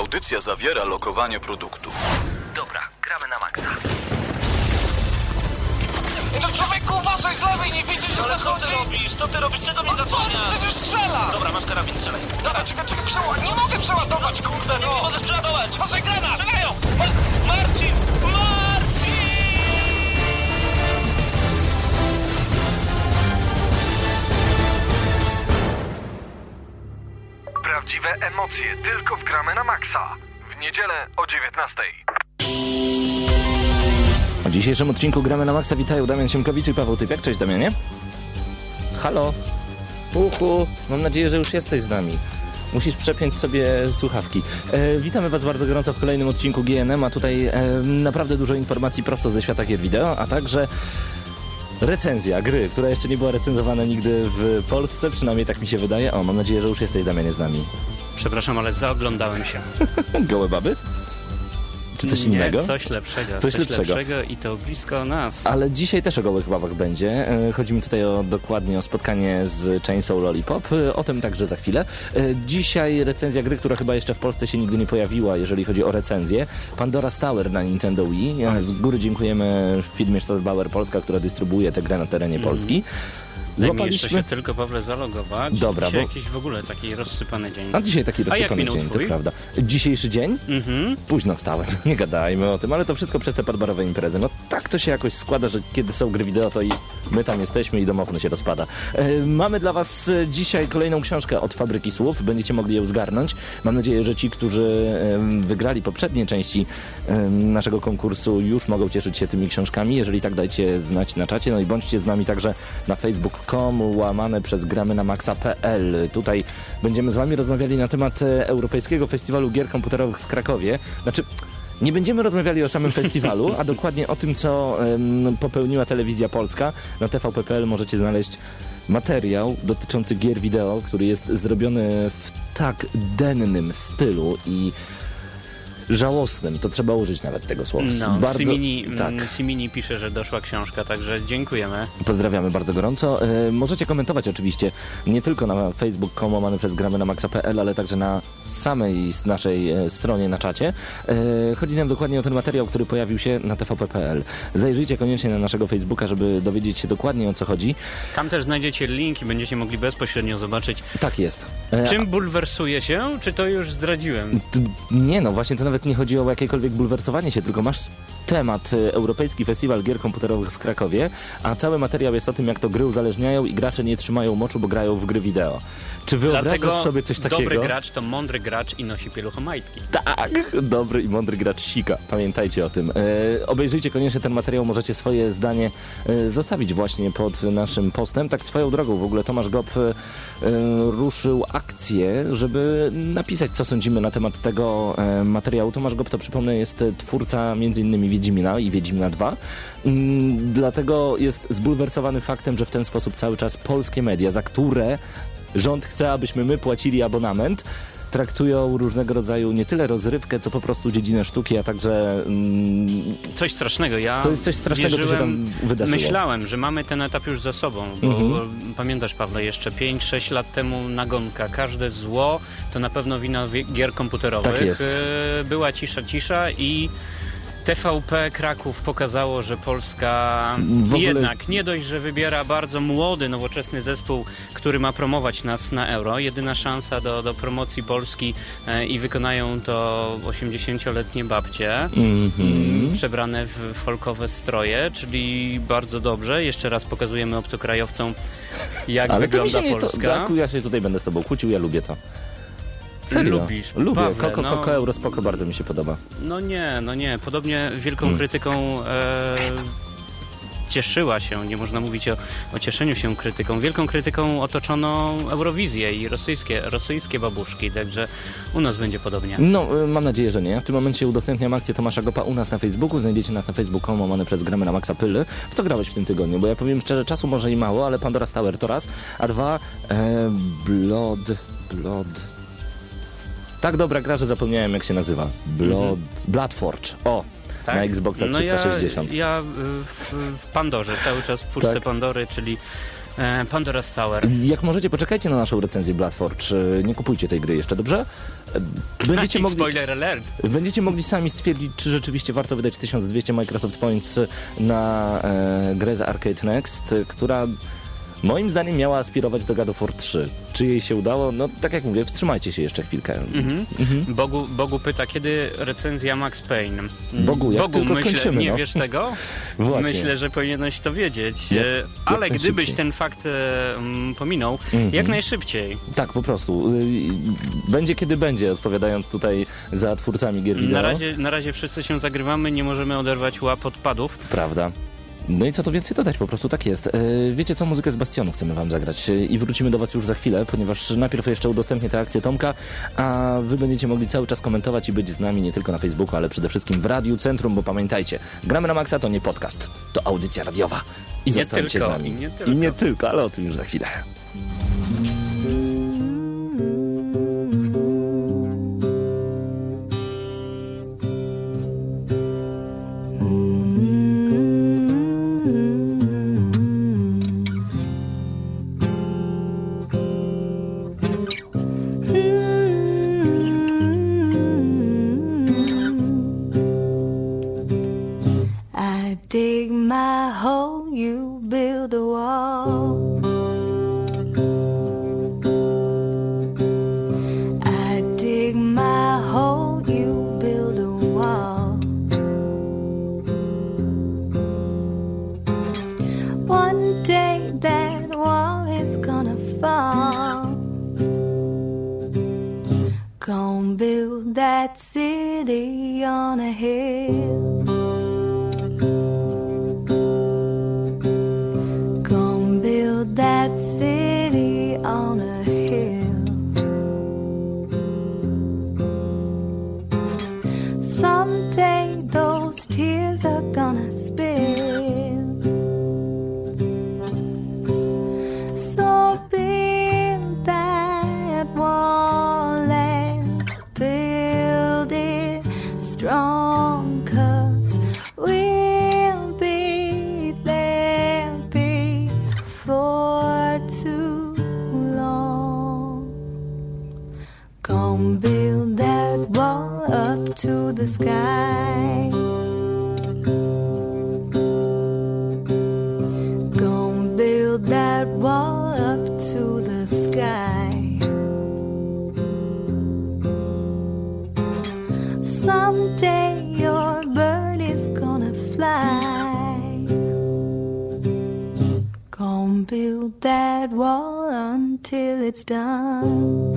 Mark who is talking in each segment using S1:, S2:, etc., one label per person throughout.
S1: Audycja zawiera lokowanie produktu.
S2: Dobra, gramy na maksa.
S3: No człowieku, uważaj z lewej, nie widzisz, że
S2: Ale co ty
S3: zachodzi?
S2: robisz? Co ty robisz? Czego mnie zasłaniasz?
S3: przecież strzela!
S2: Dobra, masz karabin, strzelaj.
S3: Dobra, czekaj, czekaj, przeładować, nie mogę przeładować, kurde,
S2: Nie
S3: no!
S2: możesz przeładować!
S3: Uważaj, granat!
S2: Strzelają!
S3: Prawdziwe emocje tylko w gramy na maksa. W niedzielę o 19.
S4: W dzisiejszym odcinku Gramy na Maxa witają Damian Siemkowicz i Paweł Typiak. Cześć Damianie. Halo. Uhu. Mam nadzieję, że już jesteś z nami. Musisz przepiąć sobie słuchawki. E, witamy Was bardzo gorąco w kolejnym odcinku GNM, a tutaj e, naprawdę dużo informacji prosto ze świata gier wideo, a także recenzja gry, która jeszcze nie była recenzowana nigdy w Polsce, przynajmniej tak mi się wydaje. O, mam nadzieję, że już jesteś Damianie z nami.
S5: Przepraszam, ale zaoglądałem się.
S4: Gołe baby? Czy coś
S5: Nie,
S4: innego?
S5: Coś lepszego.
S4: Coś lepszego.
S5: i to blisko nas.
S4: Ale dzisiaj też o gołych babach będzie. E, Chodzi mi tutaj o, dokładnie o spotkanie z Chainsaw Lollipop. E, O tym także za chwilę. E, Dzisiaj recenzja gry, która chyba jeszcze w Polsce się nigdy nie pojawiła, jeżeli chodzi o recenzję. Pandora Tower na Nintendo Wii. Z góry dziękujemy firmie Stadtbauer Polska, która dystrybuuje tę grę na terenie
S5: Mhm.
S4: Polski. Złapaliśmy...
S5: się tylko, Pawle, zalogować.
S4: Dobra,
S5: Dzisiaj
S4: bo-
S5: jakiś w ogóle taki rozsypany dzień.
S4: A dzisiaj taki rozsypany dzień, to
S5: twój?
S4: prawda. Dzisiejszy dzień?
S5: Mhm.
S4: Późno wstałem, nie gadajmy o tym, ale to wszystko przez te padbarowe imprezy. No tak to się jakoś składa, że kiedy są gry wideo, to i my tam jesteśmy i domofon się rozpada. E, mamy dla was e, dzisiaj kolejną książkę od Fabryki Słów, będziecie mogli ją zgarnąć. Mam nadzieję, że ci, którzy wygrali poprzednie części naszego konkursu już mogą cieszyć się tymi książkami. Jeżeli tak, dajcie znać na czacie, no i bądźcie z nami także na facebook.com łamane przez gramy na maxa.pl. Tutaj będziemy z wami rozmawiali na temat e, Europejskiego Festiwalu Gier Komputerowych w Krakowie. Znaczy, nie będziemy rozmawiali o samym festiwalu, a dokładnie o tym, co em, popełniła telewizja polska. Na tvp.pl możecie znaleźć materiał dotyczący gier wideo, który jest zrobiony w tak dennym stylu i żałosnym. To trzeba użyć nawet tego słowa.
S5: No, Simini,
S4: tak.
S5: mm, Simini pisze, że doszła książka, także dziękujemy.
S4: Pozdrawiamy bardzo gorąco. E, możecie komentować oczywiście nie tylko na facebook.com łamany przez gramy na maxa.pl, ale także na samej naszej e, stronie na czacie. E, chodzi nam dokładnie o ten materiał, który pojawił się na tvp.pl. Zajrzyjcie koniecznie na naszego facebooka, żeby dowiedzieć się dokładnie o co chodzi.
S5: Tam też znajdziecie link i będziecie mogli bezpośrednio zobaczyć,
S4: Tak jest.
S5: Czym bulwersuje się, czy to już zdradziłem.
S4: Nie no, właśnie to nawet nie chodzi o jakiekolwiek bulwersowanie się, tylko masz temat e, Europejski Festiwal Gier Komputerowych w Krakowie, a cały materiał jest o tym, jak to gry uzależniają i gracze nie trzymają moczu, bo grają w gry wideo. Czy wyobrażasz
S5: Dlatego
S4: sobie coś takiego?
S5: dobry gracz to mądry gracz i nosi pieluchomajtki.
S4: Tak, dobry i mądry gracz sika. Pamiętajcie o tym. E, obejrzyjcie koniecznie ten materiał, możecie swoje zdanie e, zostawić właśnie pod naszym postem. Tak swoją drogą, w ogóle Tomasz Gop e, ruszył akcję, żeby napisać, co sądzimy na temat tego e, materiału. Tomasz Gop, to przypomnę, jest e, twórca m.in. Wiedźmina i Wiedźmina 2. Mm, dlatego jest zbulwersowany faktem, że w ten sposób cały czas polskie media, za które rząd chce, abyśmy my płacili abonament, traktują różnego rodzaju nie tyle rozrywkę, co po prostu dziedzinę sztuki, a także mm,
S5: Coś strasznego. Ja
S4: to jest coś strasznego, co się
S5: wierzyłem,
S4: tam wydarzyło.
S5: Myślałem, że mamy ten etap już za sobą, bo
S4: Mhm.
S5: pamiętasz Pawle, jeszcze 5-6 lat temu nagonka. Każde zło to na pewno wina gier komputerowych.
S4: Tak jest.
S5: E, Była cisza, cisza i TVP Kraków pokazało, że Polska
S4: ogóle-
S5: jednak nie dość, że wybiera bardzo młody, nowoczesny zespół, który ma promować nas na euro. Jedyna szansa do, do promocji Polski e, i wykonają to 80-letnie babcie. Mm, przebrane w folkowe stroje, czyli bardzo dobrze. Jeszcze raz pokazujemy obcokrajowcom, jak
S4: Ale to mi
S5: wygląda
S4: się nie... To,
S5: Polska.
S4: Daku, ja się tutaj będę z tobą kłócił, ja lubię to. Serio.
S5: Lubisz,
S4: Lubię.
S5: Pawle,
S4: Koko,
S5: no.
S4: Koko Euro spoko bardzo mi się podoba.
S5: No nie, no nie. Podobnie wielką
S4: Mm.
S5: krytyką e, cieszyła się, nie można mówić o, o cieszeniu się krytyką. Wielką krytyką otoczono Eurowizję i rosyjskie, rosyjskie babuszki, także u nas będzie podobnie.
S4: No, y, mam nadzieję, że nie. W tym momencie udostępniam akcję Tomasza Gopa u nas na Facebooku. Znajdziecie nas na Facebooku, łamane przez gramy na Maxa Pyly. W co grałeś w tym tygodniu? Bo ja powiem szczerze, czasu może i mało, ale Pandora Tower to raz, a dwa e, Blood... Blood... Tak dobra gra, że zapomniałem jak się nazywa. Blood... Bloodforge. O! Na Xboxa
S5: no
S4: 360.
S5: Ja, ja y, w, w Pandorze, cały czas w puszce
S4: Tak.
S5: Pandory, czyli E, Pandora's Tower.
S4: Jak możecie, poczekajcie na naszą recenzję Bloodforge. E, Nie kupujcie tej gry jeszcze, dobrze? E, Będziecie mogli,
S5: Spoiler alert.
S4: będziecie mogli sami stwierdzić, czy rzeczywiście warto wydać 1200 Microsoft Points na e, grę z Arcade Next, która moim zdaniem miała aspirować do God of War 3. Czy jej się udało? No tak jak mówię, wstrzymajcie się jeszcze chwilkę.
S5: Mhm. Bogu, Bogu pyta, kiedy recenzja Max Payne?
S4: Bogu, jak tylko
S5: myślę,
S4: skończymy,
S5: nie
S4: no.
S5: wiesz tego?
S4: Właśnie.
S5: Myślę, że powinieneś to wiedzieć.
S4: Jak-
S5: E,
S4: jak
S5: Ale gdybyś ten fakt mm, pominął,
S4: Mhm.
S5: jak najszybciej.
S4: Tak, po prostu. Y, Będzie kiedy będzie, odpowiadając tutaj za twórcami gier wideo.
S5: Na razie, na razie wszyscy się zagrywamy, nie możemy oderwać łap od padów.
S4: Prawda. No i co tu więcej dodać, po prostu tak jest. E, Wiecie co, muzykę z Bastionu chcemy wam zagrać E, i wrócimy do was już za chwilę, ponieważ najpierw jeszcze udostępnię tę akcję Tomka, a wy będziecie mogli cały czas komentować i być z nami nie tylko na Facebooku, ale przede wszystkim w Radiu Centrum, bo pamiętajcie, Gramy na Maxa to nie podcast, to audycja radiowa. I
S5: Nie
S4: zostańcie
S5: tylko,
S4: z nami.
S5: i nie tylko.
S4: I nie tylko, ale o tym już za chwilę.
S6: Before too long. Gonna build that wall up to the sky. Build that wall until it's done.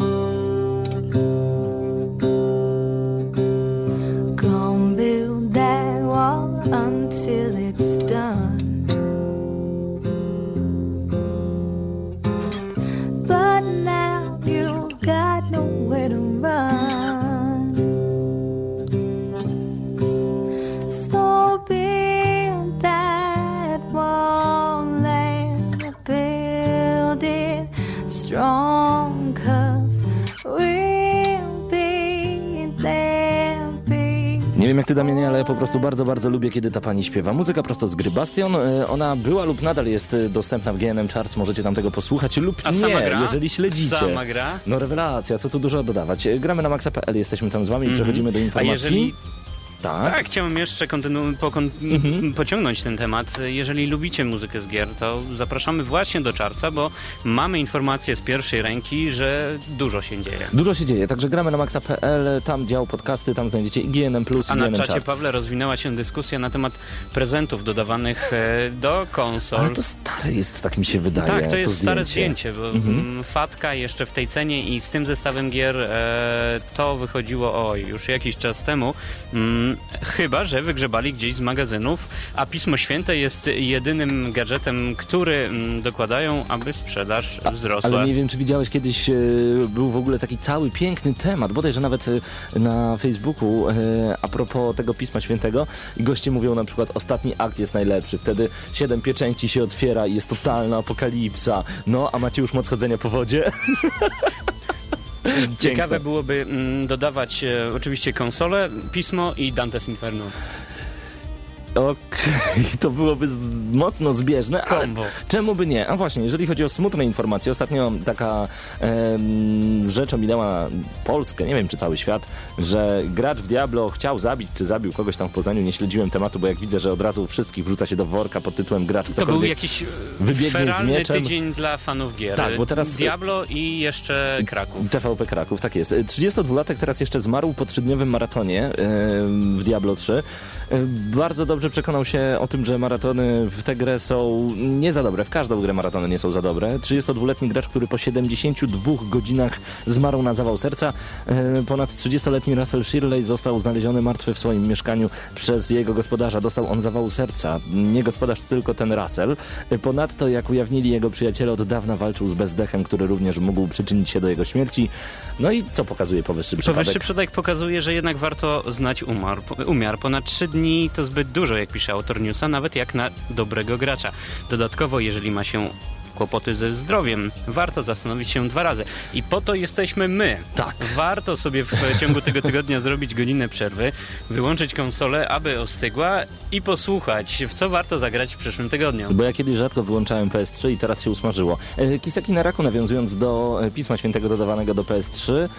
S4: Ty Damianie, ale po prostu bardzo, bardzo lubię, kiedy ta pani śpiewa. Muzyka prosto z gry Bastion. E, Ona była lub nadal jest e, dostępna w GNM Charts, możecie tam tego posłuchać lub
S5: A
S4: nie, jeżeli śledzicie.
S5: Sama gra?
S4: No rewelacja, co tu dużo dodawać. E, Gramy na maxa.pl, jesteśmy tam z wami i przechodzimy do
S5: Mhm. A
S4: informacji.
S5: jeżeli
S4: Tak.
S5: Tak, chciałem jeszcze kontynu- pokon-
S4: Mhm.
S5: pociągnąć ten temat. Jeżeli lubicie muzykę z gier, to zapraszamy właśnie do czarca, bo mamy informacje z pierwszej ręki, że dużo się dzieje.
S4: Dużo się dzieje, także gramy na maxa.pl, tam dział podcasty, tam znajdziecie i GNM+,
S5: A na czacie,
S4: Charts.
S5: Pawle, rozwinęła się dyskusja na temat prezentów dodawanych e, do konsol.
S4: Ale to stare jest, tak mi się wydaje.
S5: Tak, to jest stare
S4: zdjęcie.
S5: bo
S4: Mhm.
S5: Fatka jeszcze w tej cenie i z tym zestawem gier e, to wychodziło oj, już jakiś czas temu. Mm, chyba, że wygrzebali gdzieś z magazynów, a Pismo Święte jest jedynym gadżetem, który mm, dokładają, aby sprzedaż wzrosła.
S4: Ale nie wiem, czy widziałeś kiedyś, e, był w ogóle taki cały piękny temat, bodajże nawet e, na Facebooku e, a propos tego Pisma Świętego i goście mówią na przykład ostatni akt jest najlepszy, wtedy siedem pieczęci się otwiera i jest totalna apokalipsa. No, a macie już moc chodzenia po wodzie?
S5: Ciekawe byłoby mm, dodawać e, oczywiście konsolę, pismo i Dante's Inferno.
S4: Okej, to byłoby mocno zbieżne, ale
S5: Kombo.
S4: czemu by nie? A właśnie, jeżeli chodzi o smutne informacje, ostatnio taka em, rzecz ominęła Polskę, nie wiem czy cały świat, że gracz w Diablo chciał zabić, czy zabił kogoś tam w Poznaniu, nie śledziłem tematu, bo jak widzę, że od razu wszystkich wrzuca się do worka pod tytułem gracz
S5: To był jakiś e,
S4: wybiegnie z mieczem.
S5: tydzień dla fanów gier.
S4: Tak, bo teraz-
S5: Diablo i jeszcze Kraków.
S4: TVP Kraków, tak jest. 32-latek teraz jeszcze zmarł po trzydniowym maratonie e, w Diablo 3. E, Bardzo dobrze przekonał się o tym, że maratony w tę grę są nie za dobre. W każdą grę maratony nie są za dobre. 32-letni gracz, który po 72 godzinach zmarł na zawał serca. E, Ponad 30-letni Russell Shirley został znaleziony martwy w swoim mieszkaniu przez jego gospodarza. Dostał on zawału serca. Nie gospodarz, tylko ten Russell. E, Ponadto, jak ujawnili jego przyjaciele, od dawna walczył z bezdechem, który również mógł przyczynić się do jego śmierci. No i co pokazuje powyższy przypadek?
S5: Powyższy przypadek pokazuje, że jednak warto znać umiar. Ponad 3 dni to zbyt dużo, jak pisze autor newsa, nawet jak na dobrego gracza. Dodatkowo, jeżeli ma się kłopoty ze zdrowiem, warto zastanowić się dwa razy. I po to jesteśmy my.
S4: Tak.
S5: Warto sobie w ciągu tego tygodnia zrobić godzinę przerwy, wyłączyć konsolę, aby ostygła i posłuchać, w co warto zagrać w przyszłym tygodniu.
S4: Bo ja kiedyś rzadko wyłączałem PS3 i teraz się usmażyło. E, Kiseki na raku, nawiązując do e, Pisma Świętego dodawanego do PS3,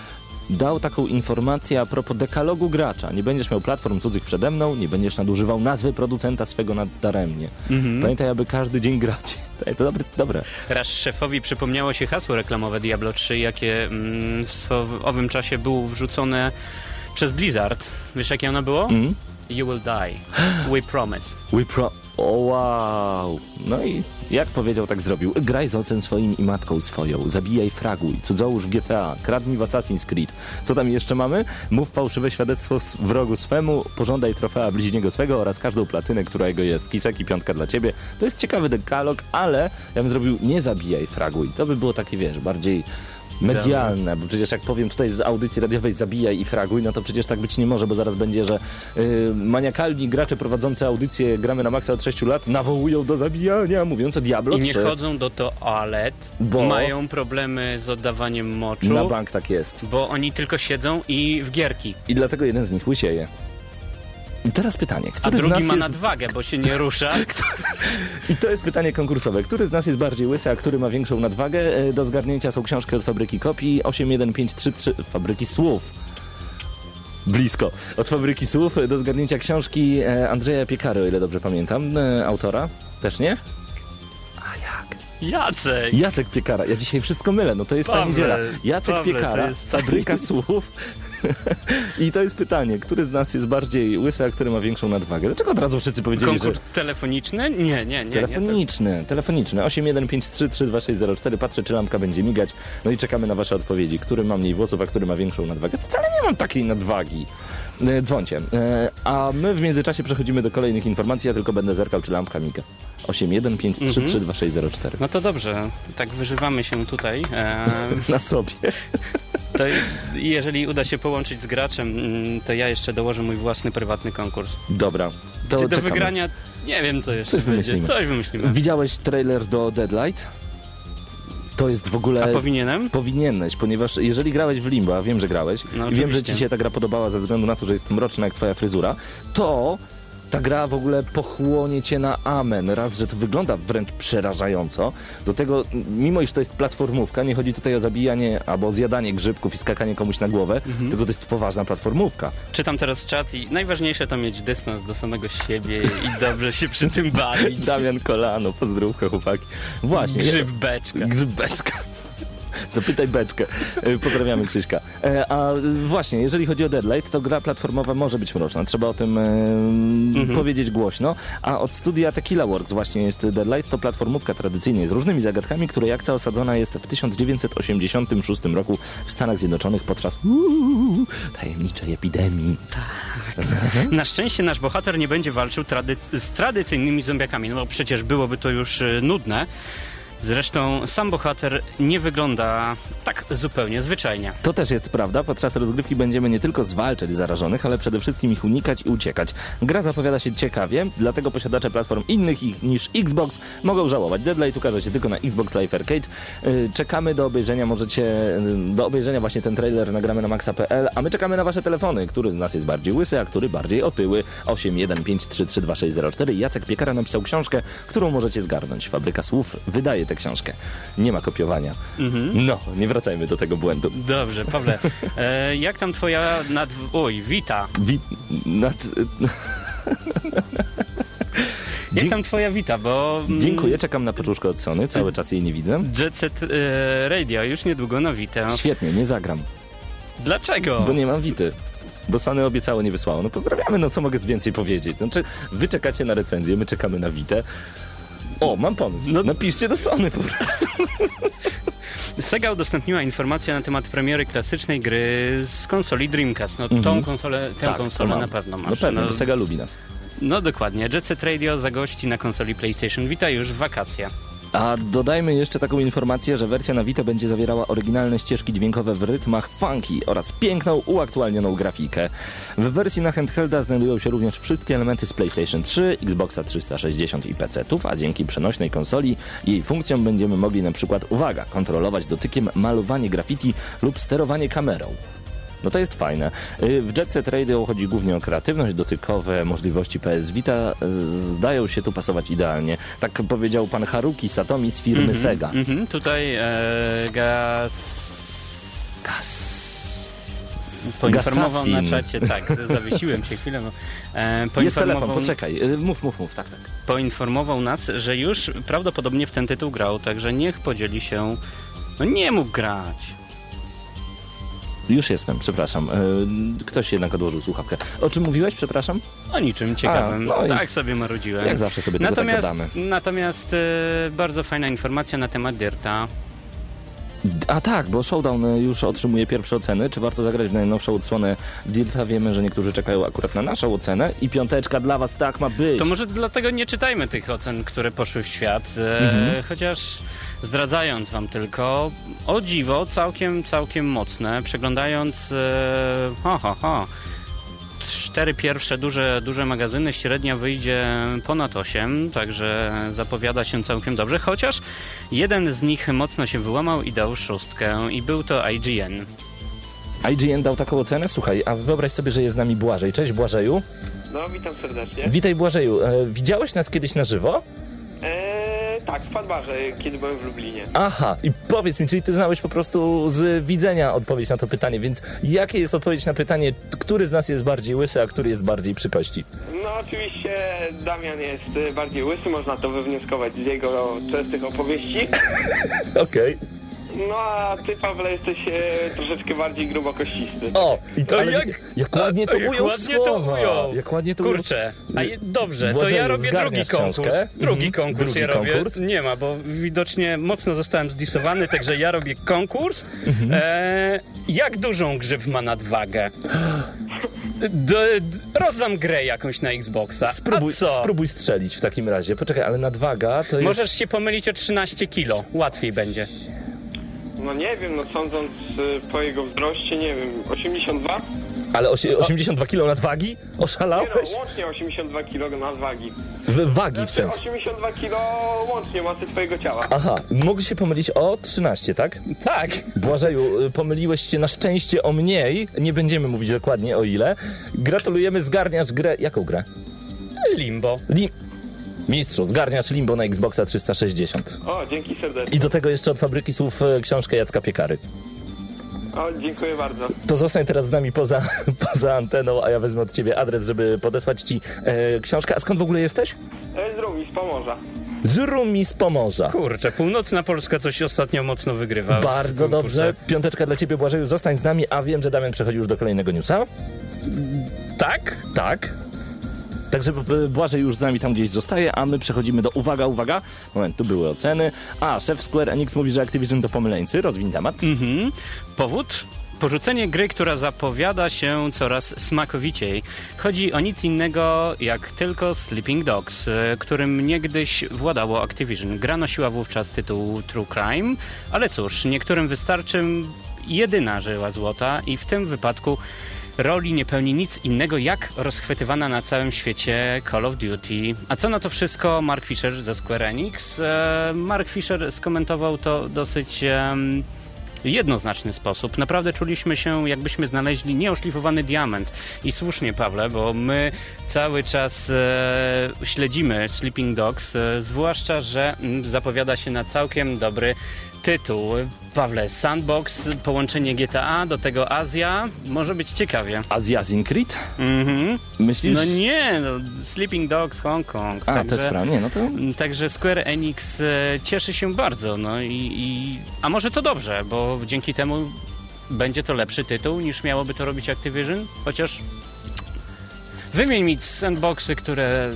S4: dał taką informację a propos dekalogu gracza. Nie będziesz miał platform cudzych przede mną, nie będziesz nadużywał nazwy producenta swego nadaremnie. Pamiętaj, aby każdy dzień grać. To dobre. dobre.
S5: Raz szefowi przypomniało się hasło reklamowe Diablo 3, jakie mm, w owym czasie było wrzucone przez Blizzard. Wiesz jakie ono było?
S4: Mm?
S5: You will die. We promise.
S4: We pro... O wow! No i jak powiedział, tak zrobił. Graj z ojcem swoim i matką swoją. Zabijaj, fraguj. Cudzołóż w GTA. Kradnij w Assassin's Creed. Co tam jeszcze mamy? Mów fałszywe świadectwo wrogu swemu. Pożądaj trofea bliźniego swego oraz każdą platynę, która jego jest. Kisek i piątka dla ciebie. To jest ciekawy dekalog, ale ja bym zrobił nie zabijaj, fraguj. To by było takie, wiesz, bardziej medialne, bo przecież jak powiem tutaj z audycji radiowej zabijaj i fraguj, no to przecież tak być nie może, bo zaraz będzie, że yy, maniakalni gracze prowadzący audycję Gramy na Maxa od 6 lat nawołują do zabijania, mówiąc o Diablo
S5: I nie
S4: 3.
S5: chodzą do toalet,
S4: Bo-
S5: mają problemy z oddawaniem moczu,
S4: Na bank tak jest.
S5: bo oni tylko siedzą i w gierki.
S4: I dlatego jeden z nich łysieje. I teraz pytanie,
S5: A
S4: który z
S5: drugi
S4: nas
S5: ma
S4: jest...
S5: nadwagę, bo się nie rusza.
S4: I to jest pytanie konkursowe. Który z nas jest bardziej łysy, a który ma większą nadwagę? E, Do zgarnięcia są książki od Fabryki Kopii 81533 Fabryki Słów. Blisko. Od Fabryki Słów do zgarnięcia książki e, Andrzeja Piekary, o ile dobrze pamiętam. E, Autora? Też nie? A jak?
S5: Jacek!
S4: Jacek Piekara. Ja dzisiaj wszystko mylę, no to jest ta
S5: Pawle,
S4: niedziela. Jacek
S5: Pawle,
S4: Piekara,
S5: jest-
S4: Fabryka Słów. I to jest pytanie, który z nas jest bardziej łysy, a który ma większą nadwagę? Dlaczego od razu wszyscy powiedzieli, że...
S5: Konkurs telefoniczny? Nie, nie, nie. nie
S4: Telefoniczny, telefoniczny. 8153322604. Patrzę, czy lampka będzie migać. No i czekamy na wasze odpowiedzi. Który ma mniej włosów, a który ma większą nadwagę? Wcale nie mam takiej nadwagi. E, Dzwońcie. E, A my w międzyczasie przechodzimy do kolejnych informacji. Ja tylko będę zerkał, czy lampka miga. 8153322604.
S5: No to dobrze, tak wyżywamy się tutaj. E,
S4: Na sobie.
S5: to jeżeli uda się połączyć z graczem, mm, to ja jeszcze dołożę mój własny prywatny konkurs.
S4: Dobra. To
S5: Czy do wygrania, nie wiem co jeszcze
S4: Coś
S5: będzie.
S4: wymyślimy.
S5: Coś wymyślimy.
S4: Widziałeś trailer do Deadlight? To jest w ogóle...
S5: A powinienem?
S4: Powinieneś, ponieważ jeżeli grałeś w Limbo, a wiem, że grałeś,
S5: No,
S4: i wiem, że ci się ta gra podobała ze względu na to, że jest mroczna jak twoja fryzura, to ta gra w ogóle pochłonie cię na amen. Raz, że to wygląda wręcz przerażająco. Do tego, mimo iż to jest platformówka, nie chodzi tutaj o zabijanie albo o zjadanie grzybków i skakanie komuś na głowę,
S5: Mhm.
S4: tylko to jest poważna platformówka.
S5: Czytam teraz czat i najważniejsze to mieć dystans do samego siebie i dobrze się przy tym bawić.
S4: Damian Kolano, pozdrówka chłopaki. Właśnie.
S5: Grzyb beczka.
S4: Grzybeczka. Zapytaj beczkę. E, Pozdrawiamy Krzyśka. E, A właśnie, jeżeli chodzi o Deadlight, to gra platformowa może być mroczna. Trzeba o tym e, powiedzieć głośno. A od studia Tequila Works właśnie jest Deadlight. To platformówka tradycyjnie z różnymi zagadkami, której akcja osadzona jest w 1986 roku w Stanach Zjednoczonych podczas uuu, tajemniczej epidemii.
S5: Na szczęście nasz bohater nie będzie walczył trady- z tradycyjnymi zombiakami, no bo przecież byłoby to już nudne. Zresztą sam bohater nie wygląda tak zupełnie zwyczajnie.
S4: To też jest prawda. Podczas rozgrywki będziemy nie tylko zwalczać zarażonych, ale przede wszystkim ich unikać i uciekać. Gra zapowiada się ciekawie, dlatego posiadacze platform innych niż Xbox mogą żałować. Deadlight ukaże się tylko na Xbox Live Arcade. Yy, Czekamy do obejrzenia, możecie yy, do obejrzenia właśnie ten trailer nagramy na maxa.pl, a my czekamy na wasze telefony. Który z nas jest bardziej łysy, a który bardziej otyły. 815332604. Jacek Piekara napisał książkę, którą możecie zgarnąć. Fabryka Słów wydaje tę książkę. Nie ma kopiowania. No, nie wracajmy do tego błędu.
S5: Dobrze, Pawle, e, jak tam twoja nad... Oj, wita.
S4: Wi- nad...
S5: Jak tam twoja wita, bo... mm,
S4: Dziękuję, czekam na paczuszkę od Sony, cały czas jej nie widzę.
S5: Jet Set e, Radio już niedługo na witę.
S4: Świetnie, nie zagram,
S5: Dlaczego?
S4: bo nie mam wity. Bo Sony obiecało, nie wysłało. No pozdrawiamy, no co mogę więcej powiedzieć? Znaczy, wy czekacie na recenzję, my czekamy na witę. O, mam pomysł.
S5: No-
S4: Napiszcie do Sony po prostu.
S5: Sega udostępniła informację na temat premiery klasycznej gry z konsoli Dreamcast. No tą konsolę, tę
S4: Tak,
S5: konsolę na pewno masz.
S4: No pewnie,
S5: no,
S4: Sega lubi nas.
S5: no dokładnie. Jet Set Radio zagości na konsoli PlayStation Vita już w wakacje.
S4: A dodajmy jeszcze taką informację, że wersja na Vita będzie zawierała oryginalne ścieżki dźwiękowe w rytmach funky oraz piękną, uaktualnioną grafikę. W wersji na handhelda znajdują się również wszystkie elementy z PlayStation 3, Xboxa 360 i PC-ów, a dzięki przenośnej konsoli jej funkcjom będziemy mogli na przykład, uwaga, kontrolować dotykiem malowanie graffiti lub sterowanie kamerą. No to jest fajne. Y, W Jet Set Radio chodzi głównie o kreatywność, dotykowe możliwości PS Vita y, zdają się tu pasować idealnie. Tak powiedział pan Haruki Satomi z firmy Sega.
S5: Mhm, tutaj e, Gaz... Poinformował na
S4: Gassassin.
S5: czacie, tak, zawiesiłem się chwilę. No, e,
S4: Jest
S5: poinformował,
S4: telefon, poczekaj. Y, Mów, mów, mów, tak, tak.
S5: poinformował nas, że już prawdopodobnie w ten tytuł grał, także niech podzieli się. No nie mógł grać.
S4: Już jestem, przepraszam. Y, Ktoś jednak odłożył słuchawkę. O czym mówiłeś, przepraszam?
S5: O niczym ciekawym.
S4: no i-
S5: tak sobie marudziłem.
S4: Jak zawsze sobie tak
S5: Natomiast,
S4: gadamy.
S5: natomiast e, bardzo fajna informacja na temat Dirta.
S4: A tak, bo Showdown y, już otrzymuje pierwsze oceny. Czy warto zagrać w najnowszą odsłonę Dirta? Wiemy, że niektórzy czekają akurat na naszą ocenę i piąteczka dla was tak ma być.
S5: To może dlatego nie czytajmy tych ocen, które poszły w świat, e,
S4: Mhm.
S5: chociaż zdradzając wam tylko, o dziwo, całkiem, całkiem mocne, przeglądając e, ho, ho, ho, cztery pierwsze duże, duże magazyny, średnia wyjdzie ponad 8, także zapowiada się całkiem dobrze, chociaż jeden z nich mocno się wyłamał i dał szóstkę i był to IGN.
S4: IGN dał taką ocenę? Słuchaj, a wyobraź sobie, że jest z nami Błażej. Cześć Błażeju.
S7: No, witam serdecznie.
S4: Witaj Błażeju. E, widziałeś nas kiedyś na żywo?
S7: Eee, tak, w Padbarze, kiedy byłem w Lublinie.
S4: Aha, i powiedz mi, czyli ty znałeś po prostu z widzenia odpowiedź na to pytanie, więc jakie jest odpowiedź na pytanie, który z nas jest bardziej łysy, a który jest bardziej przy kości?
S7: No, oczywiście Damian jest bardziej łysy, można to wywnioskować z jego częstych opowieści.
S4: Okej.
S7: No, a ty, Pawle, jesteś e, troszeczkę bardziej grubokościsty.
S4: O, i to ale
S5: jak-
S4: jak, jak ładnie to
S5: jak
S4: ujął
S5: ładnie to
S4: słowa.
S5: ujął.
S4: Jak ładnie to ujął.
S5: Kurczę, a je, dobrze, to
S4: Błażeju,
S5: ja robię drugi
S4: zgarniasz
S5: konkurs.
S4: książkę?
S5: Drugi
S4: Mhm.
S5: konkurs
S4: Drugi
S5: ja robię.
S4: konkurs?
S5: Nie ma, bo widocznie mocno zostałem zdisowany, także ja robię konkurs.
S4: Mhm.
S5: E, jak dużą grzyb ma nadwagę? D, d, rozdam grę jakąś na Xboxa.
S4: Spróbuj,
S5: a co?
S4: spróbuj strzelić w takim razie. Poczekaj, ale nadwaga to jest...
S5: Możesz się pomylić o 13 kilo. Łatwiej będzie.
S7: No nie wiem, no sądząc e, po jego wzroście, nie wiem, 82?
S4: Ale osie, 82 kilo nadwagi?
S7: Nie no,
S4: Oszalałeś?
S7: łącznie 82 kg nadwagi.
S4: W wagi w
S7: Znaczy
S4: sensie.
S7: 82 kg łącznie masy twojego ciała.
S4: Aha, mogę się pomylić o 13, tak?
S5: Tak.
S4: Błażeju, y, pomyliłeś się na szczęście o mniej. Nie będziemy mówić dokładnie o ile. Gratulujemy, zgarniasz grę. Jaką grę?
S5: Limbo.
S4: Li... Mistrzu, zgarniasz Limbo na Xboxa 360.
S7: O, dzięki serdecznie.
S4: I do tego jeszcze od Fabryki Słów e, książkę Jacka Piekary.
S7: O, dziękuję bardzo.
S4: To zostań teraz z nami poza, poza anteną, a ja wezmę od ciebie adres, żeby podesłać ci e, książkę. A skąd w ogóle jesteś?
S7: E, z Rumi, z Pomorza.
S4: Z Rumi z Pomorza.
S5: Kurczę, północna Polska coś ostatnio mocno wygrywa.
S4: Bardzo dobrze. Piąteczka dla ciebie, Błażeju. Zostań z nami, a wiem, że Damian przechodzi już do kolejnego newsa.
S5: Tak?
S4: Tak. Także b- Błażej już z nami tam gdzieś zostaje, a my przechodzimy do uwaga, uwaga. Moment, tu były oceny. A, szef Square Enix mówi, że Activision to pomyleńcy. Rozwiń temat.
S5: Mhm. Powód? porzucenie gry, która zapowiada się coraz smakowiciej. Chodzi o nic innego jak tylko Sleeping Dogs, e, którym niegdyś władało Activision. Gra nosiła wówczas tytuł True Crime, ale cóż, niektórym wystarczy jedyna żyła złota i w tym wypadku roli nie pełni nic innego jak rozchwytywana na całym świecie Call of Duty. A co na to wszystko Mark Fisher ze Square Enix? E, Mark Fisher skomentował to dosyć jednoznaczny sposób. Naprawdę czuliśmy się, jakbyśmy znaleźli nieoszlifowany diament. I słusznie, Pawle, bo my cały czas e, śledzimy Sleeping Dogs, e, zwłaszcza, że mm, zapowiada się na całkiem dobry tytuł. Pawle, Sandbox, połączenie GTA, do tego Azja, może być ciekawie.
S4: Azjazin Creed?
S5: Mhm.
S4: Myślisz?
S5: No nie, no, Sleeping Dogs Hong Kong.
S4: A, to jest prawda. Nie, no to...
S5: Także Square Enix e, cieszy się bardzo, no i, i a może to dobrze, bo dzięki temu będzie to lepszy tytuł niż miałoby to robić Activision, chociaż wymień mi sandboxy, które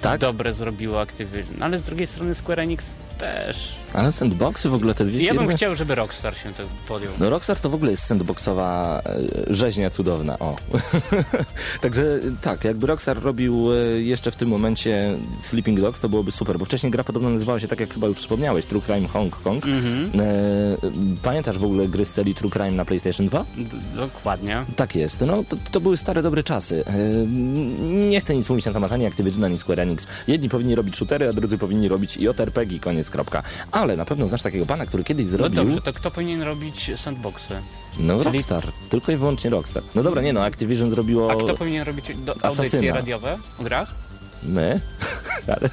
S4: Tak?
S5: dobre zrobiło Activision, ale z drugiej strony Square Enix też.
S4: Ale sandboxy w ogóle te dwie
S5: Ja bym
S4: firmy...
S5: chciał, żeby Rockstar się to podjął.
S4: No Rockstar to w ogóle jest sandboxowa e, rzeźnia cudowna, o. Także tak, jakby Rockstar robił e, jeszcze w tym momencie Sleeping Dogs, to byłoby super, bo wcześniej gra podobno nazywała się tak, jak chyba już wspomniałeś, True Crime Hong Kong.
S5: Mhm.
S4: E, pamiętasz w ogóle gry z serii True Crime na PlayStation 2?
S5: D- dokładnie.
S4: Tak jest, no to, to były stare, dobre czasy. E, nie chcę nic mówić na temat ani Activision, ani Square Jedni powinni robić shootery, a drudzy powinni robić JRPG, koniec, kropka. Ale na pewno znasz takiego pana, który kiedyś
S5: No
S4: zrobił...
S5: dobrze, to kto powinien robić sandboxy?
S4: No
S5: Czyli-
S4: Rockstar, tylko i wyłącznie Rockstar. No dobra, nie no, Activision zrobiło...
S5: A kto powinien robić do, audycje radiowe o grach?
S4: My? Ale...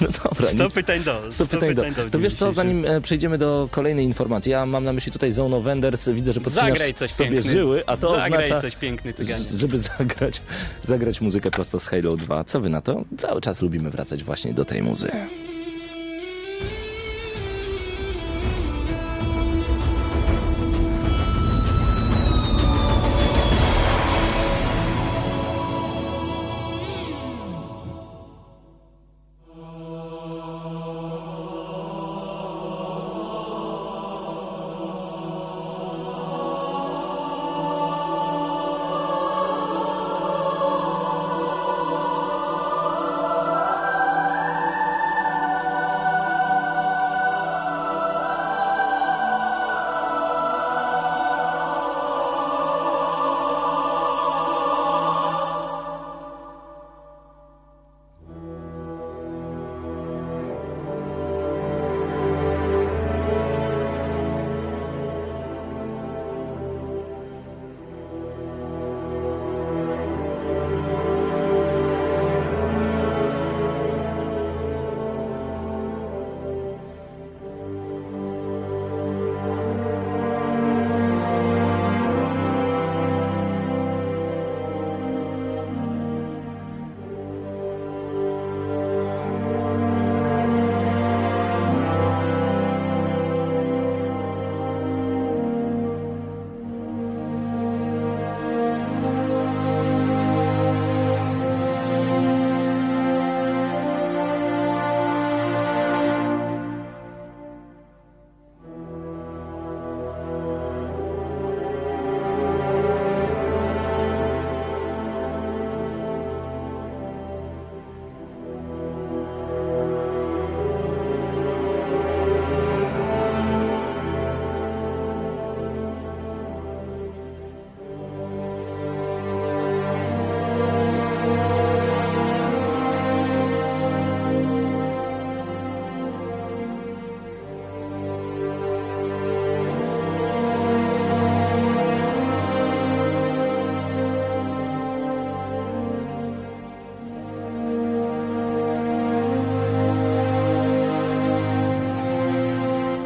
S4: No dobra,
S5: Sto
S4: nic.
S5: pytań do.
S4: To, pytań do. to wiesz co, zanim e, przejdziemy do kolejnej informacji, ja mam na myśli tutaj Zone of Enders, widzę, że podcinasz
S5: coś
S4: sobie
S5: piękny.
S4: żyły, a to
S5: Zagraj
S4: oznacza,
S5: coś piękny, cyganie.
S4: żeby zagrać, zagrać muzykę prosto z Halo 2. Co wy na to? Cały czas lubimy wracać właśnie do tej muzy.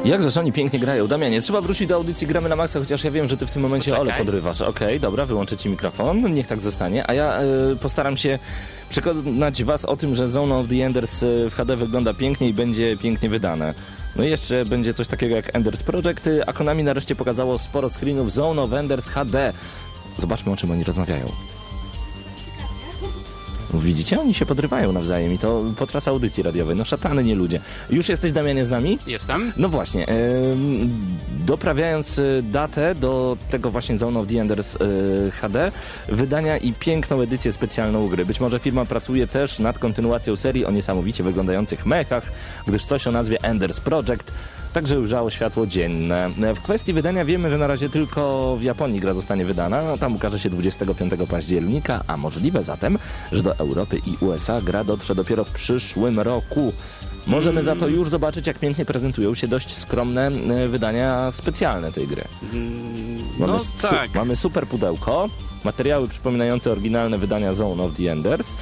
S4: Jakżeż oni pięknie grają. Damianie, trzeba wrócić do audycji Gramy na Maxa, chociaż ja wiem, że ty w tym momencie
S5: Poczekaj.
S4: Ole podrywasz. Okej, dobra, wyłączę ci mikrofon, niech tak zostanie. A ja e, postaram się przekonać was o tym, że Zone of the Enders e, w HD wygląda pięknie i będzie pięknie wydane. No i jeszcze będzie coś takiego jak Enders Project, a Konami nareszcie pokazało sporo screenów Zone of Enders HD. Zobaczmy, o czym oni rozmawiają. Widzicie, oni się podrywają nawzajem i to podczas audycji radiowej. No szatany, nie ludzie. Już jesteś, Damianie, z nami?
S5: Jestem.
S4: No właśnie, doprawiając y, datę do tego właśnie Zone of the Enders y, HD, wydania i piękną edycję specjalną gry. Być może firma pracuje też nad kontynuacją serii o niesamowicie wyglądających mechach, gdyż coś o nazwie Enders Project także ujrzało światło dzienne. W kwestii wydania wiemy, że na razie tylko w Japonii gra zostanie wydana. No, tam ukaże się 25 października, a możliwe zatem, że do Europy i USA gra dotrze dopiero w przyszłym roku. Możemy za to już zobaczyć, jak pięknie prezentują się dość skromne e, wydania specjalne tej gry.
S5: Mm,
S4: Mamy,
S5: No
S4: su-
S5: tak.
S4: mamy super pudełko, materiały przypominające oryginalne wydania Zone of the Enders,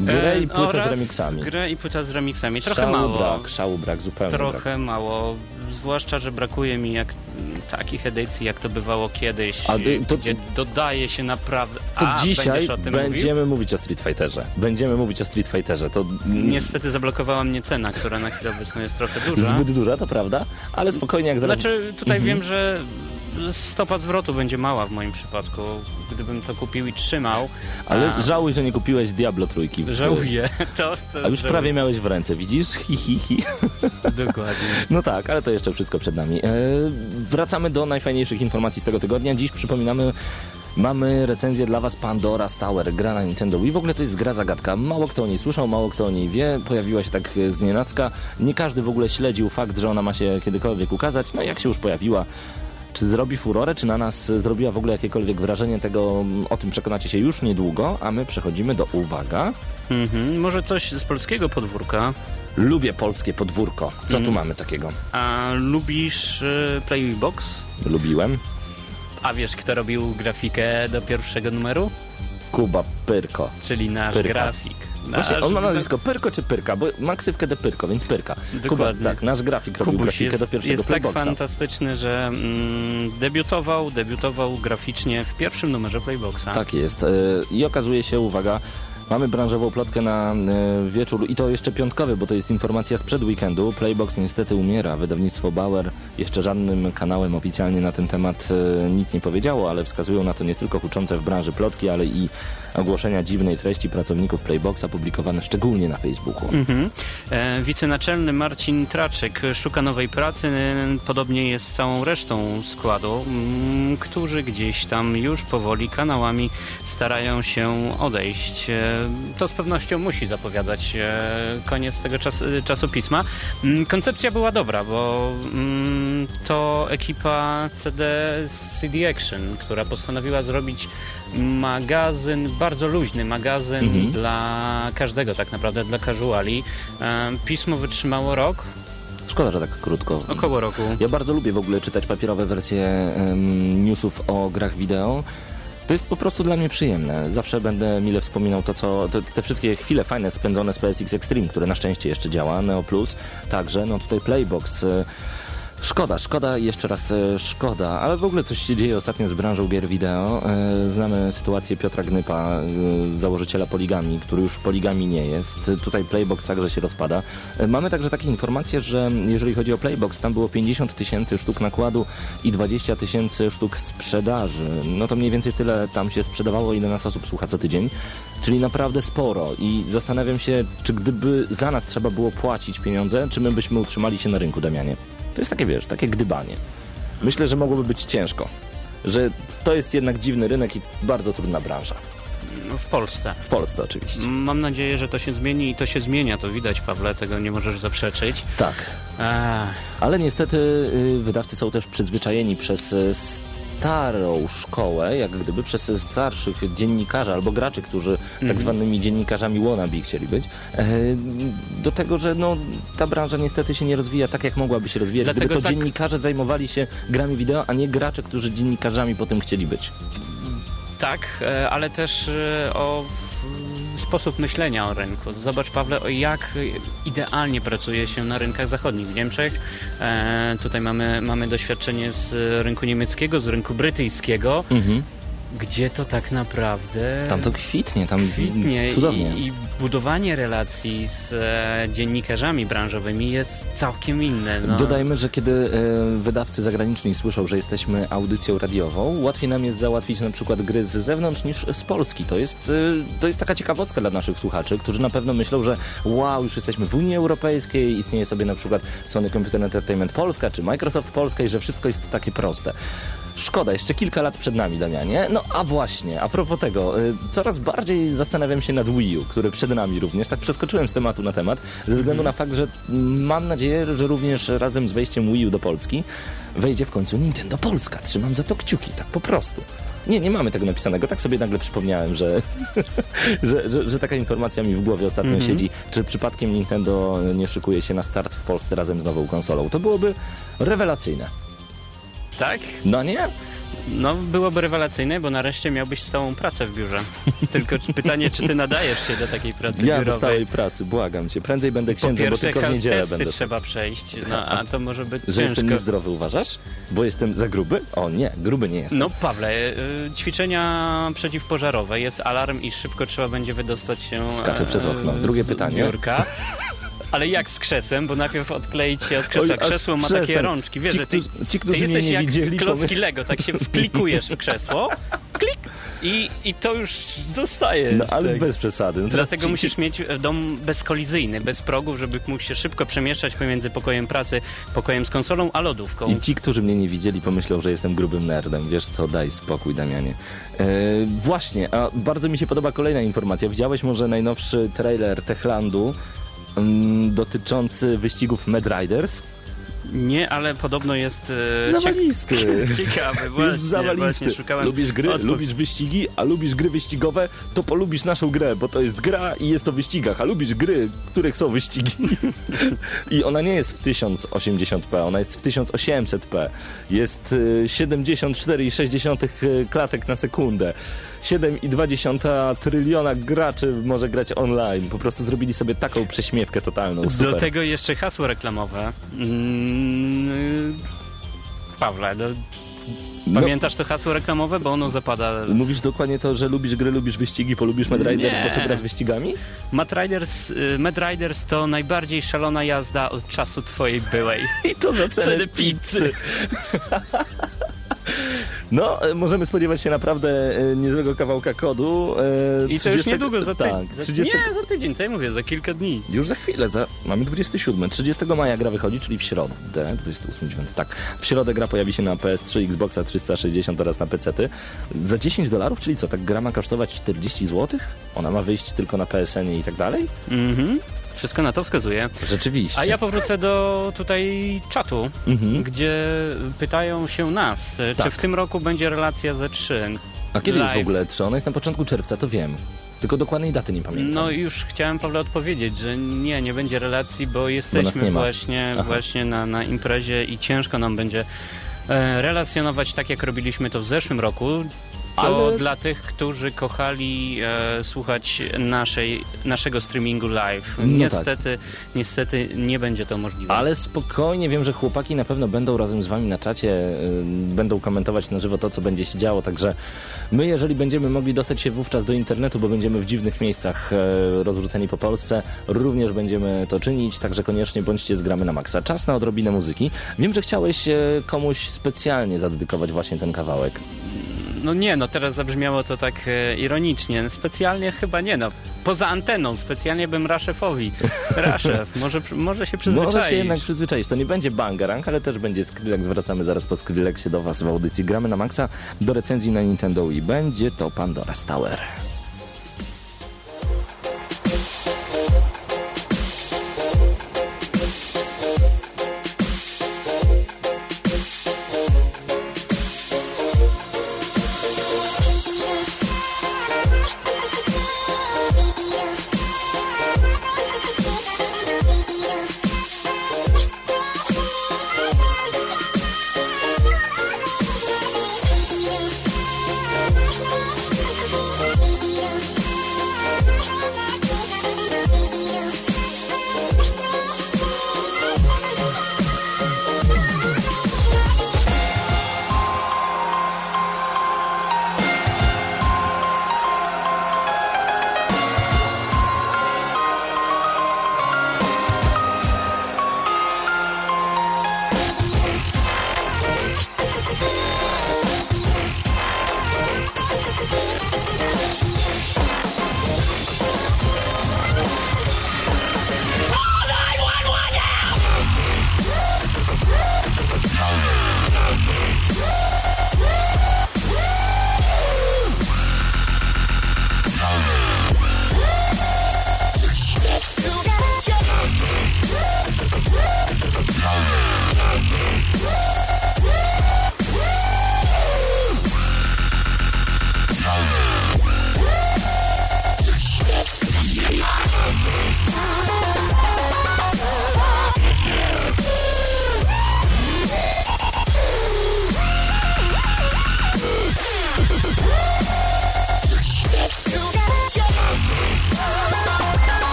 S4: grę i
S5: E,
S4: płytę
S5: oraz
S4: z remixami.
S5: Grę i płyta z remixami. Trochę
S4: szału
S5: mało.
S4: brak, szału brak, zupełnie brak.
S5: Trochę mało, zwłaszcza, że brakuje mi jak mm, takich edycji, jak to bywało kiedyś,
S4: A, to-
S5: gdzie dodaje się naprawdę...
S4: To
S5: A,
S4: dzisiaj
S5: będziesz o tym
S4: będziemy mówić o Street Fighterze. Będziemy mówić o Street Fighterze. To
S5: mówił? Niestety zablokowała mnie cena, która na chwilę obecną jest trochę duża.
S4: zbyt duża, to prawda, ale spokojnie jak zaraz...
S5: Znaczy, tutaj
S4: Mhm.
S5: wiem, że stopa zwrotu będzie mała w moim przypadku, gdybym to kupił i trzymał.
S4: Ale
S5: a,
S4: żałuj, że nie kupiłeś Diablo trójki. w-
S5: Żałuję. To, to
S4: A już prawie miałeś w ręce, widzisz? Hi, hi, hi.
S5: Dokładnie.
S4: No tak, ale to jeszcze wszystko przed nami. E, wracamy do najfajniejszych informacji z tego tygodnia. Dziś przypominamy, mamy recenzję dla Was Pandora Tower, gra na Nintendo Wii. W ogóle to jest gra zagadka. Mało kto o niej słyszał, mało kto o niej wie. Pojawiła się tak e, znienacka. Nie każdy w ogóle śledził fakt, że ona ma się kiedykolwiek ukazać. No i jak się już pojawiła, czy zrobi furorę, czy na nas zrobiła w ogóle jakiekolwiek wrażenie tego, o tym przekonacie się już niedługo, a my przechodzimy do, uwaga,
S5: Mhm. Może coś z polskiego podwórka.
S4: lubię polskie podwórko. Co tu
S5: Mm.
S4: mamy takiego?
S5: A lubisz y, Playbox?
S4: Lubiłem.
S5: A wiesz, kto robił grafikę do pierwszego numeru?
S4: Kuba Pyrko.
S5: Czyli nasz
S4: Pyrka.
S5: grafik.
S4: Właśnie,
S5: Nasz-
S4: on ma nazwisko Pyrko czy Pyrka? Bo ma ksywkę de Pyrko, więc Pyrka. Kuba,
S5: Dokładnie.
S4: tak, nasz grafik robił
S5: Kubuś
S4: grafikę
S5: jest,
S4: do pierwszego
S5: jest tak
S4: Playboxa.
S5: fantastyczny, że mm, debiutował, debiutował graficznie w pierwszym numerze Playboxa.
S4: Tak jest. e, I okazuje się, uwaga, mamy branżową plotkę na e, wieczór i to jeszcze piątkowy, bo to jest informacja sprzed weekendu. Playbox niestety umiera. Wydawnictwo Bauer jeszcze żadnym kanałem oficjalnie na ten temat e, nic nie powiedziało, ale wskazują na to nie tylko huczące w branży plotki, ale i ogłoszenia dziwnej treści pracowników Playboxa publikowane szczególnie na Facebooku.
S5: Mhm. E, wicenaczelny Marcin Traczek szuka nowej pracy, e, podobnie jest z całą resztą składu, którzy gdzieś tam już powoli kanałami starają się odejść. E, to z pewnością musi zapowiadać e, koniec tego czas, e, czasopisma. Mm, koncepcja była dobra, bo mm, to ekipa CD CD Action, która postanowiła zrobić magazyn, bardzo luźny magazyn
S4: Mhm.
S5: dla każdego tak naprawdę, dla casuali. E, Pismo wytrzymało rok,
S4: Szkoda, że tak krótko.
S5: około roku.
S4: Ja bardzo lubię w ogóle czytać papierowe wersje newsów o grach wideo. To jest po prostu dla mnie przyjemne. Zawsze będę mile wspominał to, co te, te wszystkie chwile fajne spędzone z PSX Extreme, które na szczęście jeszcze działa, Neo Plus także, no tutaj Playbox. e, Szkoda, szkoda i jeszcze raz e, szkoda, ale w ogóle coś się dzieje ostatnio z branżą gier wideo. E, Znamy sytuację Piotra Gnypa, e, założyciela Poligami, który już Poligami nie jest. Tutaj Playbox także się rozpada. Mamy także takie informacje, że jeżeli chodzi o Playbox, tam było 50 tysięcy sztuk nakładu i 20 tysięcy sztuk sprzedaży. No to mniej więcej tyle tam się sprzedawało, ile nas osób słucha co tydzień. Czyli naprawdę sporo i zastanawiam się, czy gdyby za nas trzeba było płacić pieniądze, czy my byśmy utrzymali się na rynku, Damianie. To jest takie, wiesz, takie gdybanie. Myślę, że mogłoby być ciężko. Że to jest jednak dziwny rynek i bardzo trudna branża.
S5: W Polsce.
S4: W Polsce oczywiście.
S5: Mam nadzieję, że to się zmieni i to się zmienia, to widać, Pawle, tego nie możesz zaprzeczyć.
S4: Tak.
S5: Ech,
S4: Ale niestety y, wydawcy są też przyzwyczajeni przez y, starą szkołę, jak gdyby przez starszych dziennikarzy albo graczy, którzy tak zwanymi dziennikarzami wannabe chcieli być, e, do tego, że no, ta branża niestety się nie rozwija tak, jak mogłaby się rozwijać,
S5: Dlatego
S4: gdyby to
S5: tak-
S4: dziennikarze zajmowali się grami wideo, a nie gracze, którzy dziennikarzami potem chcieli być.
S5: Tak, e, ale też e, o sposób myślenia o rynku. Zobacz, Pawle, jak idealnie pracuje się na rynkach zachodnich w Niemczech. E, tutaj mamy, mamy doświadczenie z rynku niemieckiego, z rynku brytyjskiego.
S4: Mhm.
S5: Gdzie to tak naprawdę
S4: Tam to kwitnie, tam
S5: kwitnie
S4: cudownie.
S5: I, i budowanie relacji z e, dziennikarzami branżowymi jest całkiem inne. No.
S4: Dodajmy, że kiedy e, wydawcy zagraniczni słyszą, że jesteśmy audycją radiową, łatwiej nam jest załatwić na przykład gry z zewnątrz niż z Polski. To jest, e, to jest taka ciekawostka dla naszych słuchaczy, którzy na pewno myślą, że wow, już jesteśmy w Unii Europejskiej, istnieje sobie na przykład Sony Computer Entertainment Polska czy Microsoft Polska i że wszystko jest takie proste. Szkoda, jeszcze kilka lat przed nami, Damianie. No a właśnie, a propos tego, y, coraz bardziej zastanawiam się nad Wii U, który przed nami również. Tak przeskoczyłem z tematu na temat, ze względu na fakt, że mm, mam nadzieję, że również razem z wejściem Wii U do Polski wejdzie w końcu Nintendo Polska. Trzymam za to kciuki, tak po prostu. Nie, nie mamy tego napisanego. Tak sobie nagle przypomniałem, że, że, że, że taka informacja mi w głowie ostatnio siedzi. Czy przypadkiem Nintendo nie szykuje się na start w Polsce razem z nową konsolą? To byłoby rewelacyjne.
S5: Tak?
S4: No nie?
S5: No, byłoby rewelacyjne, bo nareszcie miałbyś stałą pracę w biurze. Tylko pytanie, czy ty nadajesz się do takiej pracy
S4: Ja do
S5: biurowej?
S4: stałej pracy, błagam cię. Prędzej będę
S5: Po
S4: księdzem, bo
S5: pierwsze,
S4: tylko w niedzielę
S5: testy
S4: będę.
S5: trzeba przejść, no a to może być
S4: Że jestem
S5: ciężko.
S4: niezdrowy, uważasz? Bo jestem za gruby? O nie, gruby nie jestem.
S5: No Pawle, y, ćwiczenia przeciwpożarowe, jest alarm i szybko trzeba będzie wydostać się
S4: Skaczę
S5: e,
S4: przez okno. Drugie pytanie.
S5: Biurka. Ale jak z krzesłem, bo najpierw odkleić się od krzesła. Krzesło ma takie rączki, wiesz,
S4: Ci,
S5: że ty,
S4: ci,
S5: ty
S4: którzy mnie
S5: jesteś
S4: nie
S5: jak
S4: widzieli,
S5: klocki
S4: pomy-
S5: Lego, tak się wklikujesz w krzesło, klik i, i to już zostaje.
S4: No ale
S5: tak.
S4: bez przesady. No
S5: Dlatego
S4: ci-
S5: musisz mieć dom bezkolizyjny, bez progów, żeby mógł się szybko przemieszczać pomiędzy pokojem pracy, pokojem z konsolą, a lodówką.
S4: I ci, którzy mnie nie widzieli, pomyślą, że jestem grubym nerdem. Wiesz co, daj spokój, Damianie. E, właśnie, a bardzo mi się podoba kolejna informacja. Widziałeś może najnowszy trailer Techlandu dotyczący wyścigów Mad Riders?
S5: Nie, ale podobno jest e,
S4: Zawalisty.
S5: cie- ciekawy. Właśnie,
S4: Jest zawalisty.
S5: Właśnie
S4: Lubisz gry, lubisz wyścigi, a lubisz gry wyścigowe, to polubisz naszą grę, bo to jest gra i jest o wyścigach, a lubisz gry, których są wyścigi. I ona nie jest w 1080p, ona jest w 1800p. Jest y, 74,6 y, klatek na sekundę. 7,2 tryliona graczy może grać online. Po prostu zrobili sobie taką prześmiewkę totalną. Super.
S5: Do tego jeszcze hasło reklamowe. Mm, Pawle, do,
S4: No.
S5: pamiętasz to hasło reklamowe? Bo ono zapada.
S4: Mówisz dokładnie to, że lubisz gry, lubisz wyścigi, polubisz Mad Riders,
S5: Nie.
S4: bo ty grasz z wyścigami?
S5: Mad Riders, y, Mad Riders to najbardziej szalona jazda od czasu twojej byłej.
S4: I to za cenę
S5: pizzy.
S4: No, e, możemy spodziewać się naprawdę e, niezłego kawałka kodu. e,
S5: I to już
S4: 30
S5: niedługo, za, ty...
S4: Tak,
S5: za...
S4: 30...
S5: Nie, za tydzień, co ja mówię, za kilka dni.
S4: Już za chwilę, za... mamy 27. 30 maja gra wychodzi, czyli w środę. 28, 9, tak. W środę gra pojawi się na PS3, Xboxa 360 oraz na PC. Za 10 dolarów, czyli co, tak gra ma kosztować 40 zł? Ona ma wyjść tylko na PSN i tak dalej?
S5: Mhm. Wszystko na to wskazuje.
S4: Rzeczywiście.
S5: A ja powrócę do tutaj czatu,
S4: Mhm.
S5: gdzie pytają się nas, e,
S4: Tak.
S5: czy w tym roku będzie relacja Z3.
S4: A kiedy jest w
S5: live?
S4: ogóle 3? Ona jest na początku czerwca, to wiem. Tylko dokładnej daty nie pamiętam.
S5: No już chciałem Pawle odpowiedzieć, że nie, nie będzie relacji, bo jesteśmy
S4: ma.
S5: właśnie,
S4: Aha.
S5: właśnie na, na imprezie i ciężko nam będzie e, relacjonować tak, jak robiliśmy to w zeszłym roku. To
S4: Ale-
S5: dla tych, którzy kochali e, słuchać naszej, naszego streamingu live.
S4: No
S5: niestety, niestety nie będzie to możliwe.
S4: Ale spokojnie, wiem, że chłopaki na pewno będą razem z wami na czacie, y, będą komentować na żywo to, co będzie się działo, także my, jeżeli będziemy mogli dostać się wówczas do internetu, bo będziemy w dziwnych miejscach e, rozrzuceni po Polsce, również będziemy to czynić, także koniecznie bądźcie z Gramy na Maxa. Czas na odrobinę muzyki. Wiem, że chciałeś e, komuś specjalnie zadedykować właśnie ten kawałek.
S5: No nie, no teraz zabrzmiało to tak e, ironicznie. Specjalnie chyba nie, no. Poza anteną, specjalnie bym Raszefowi. Raszef, może, może się przyzwyczaić.
S4: Może się jednak przyzwyczaić. To nie będzie bangarang, ale też będzie Skrillex. Wracamy zaraz po Skrillexie do was w audycji. Gramy na Maxa do recenzji na Nintendo Wii. Będzie to Pandora's Tower.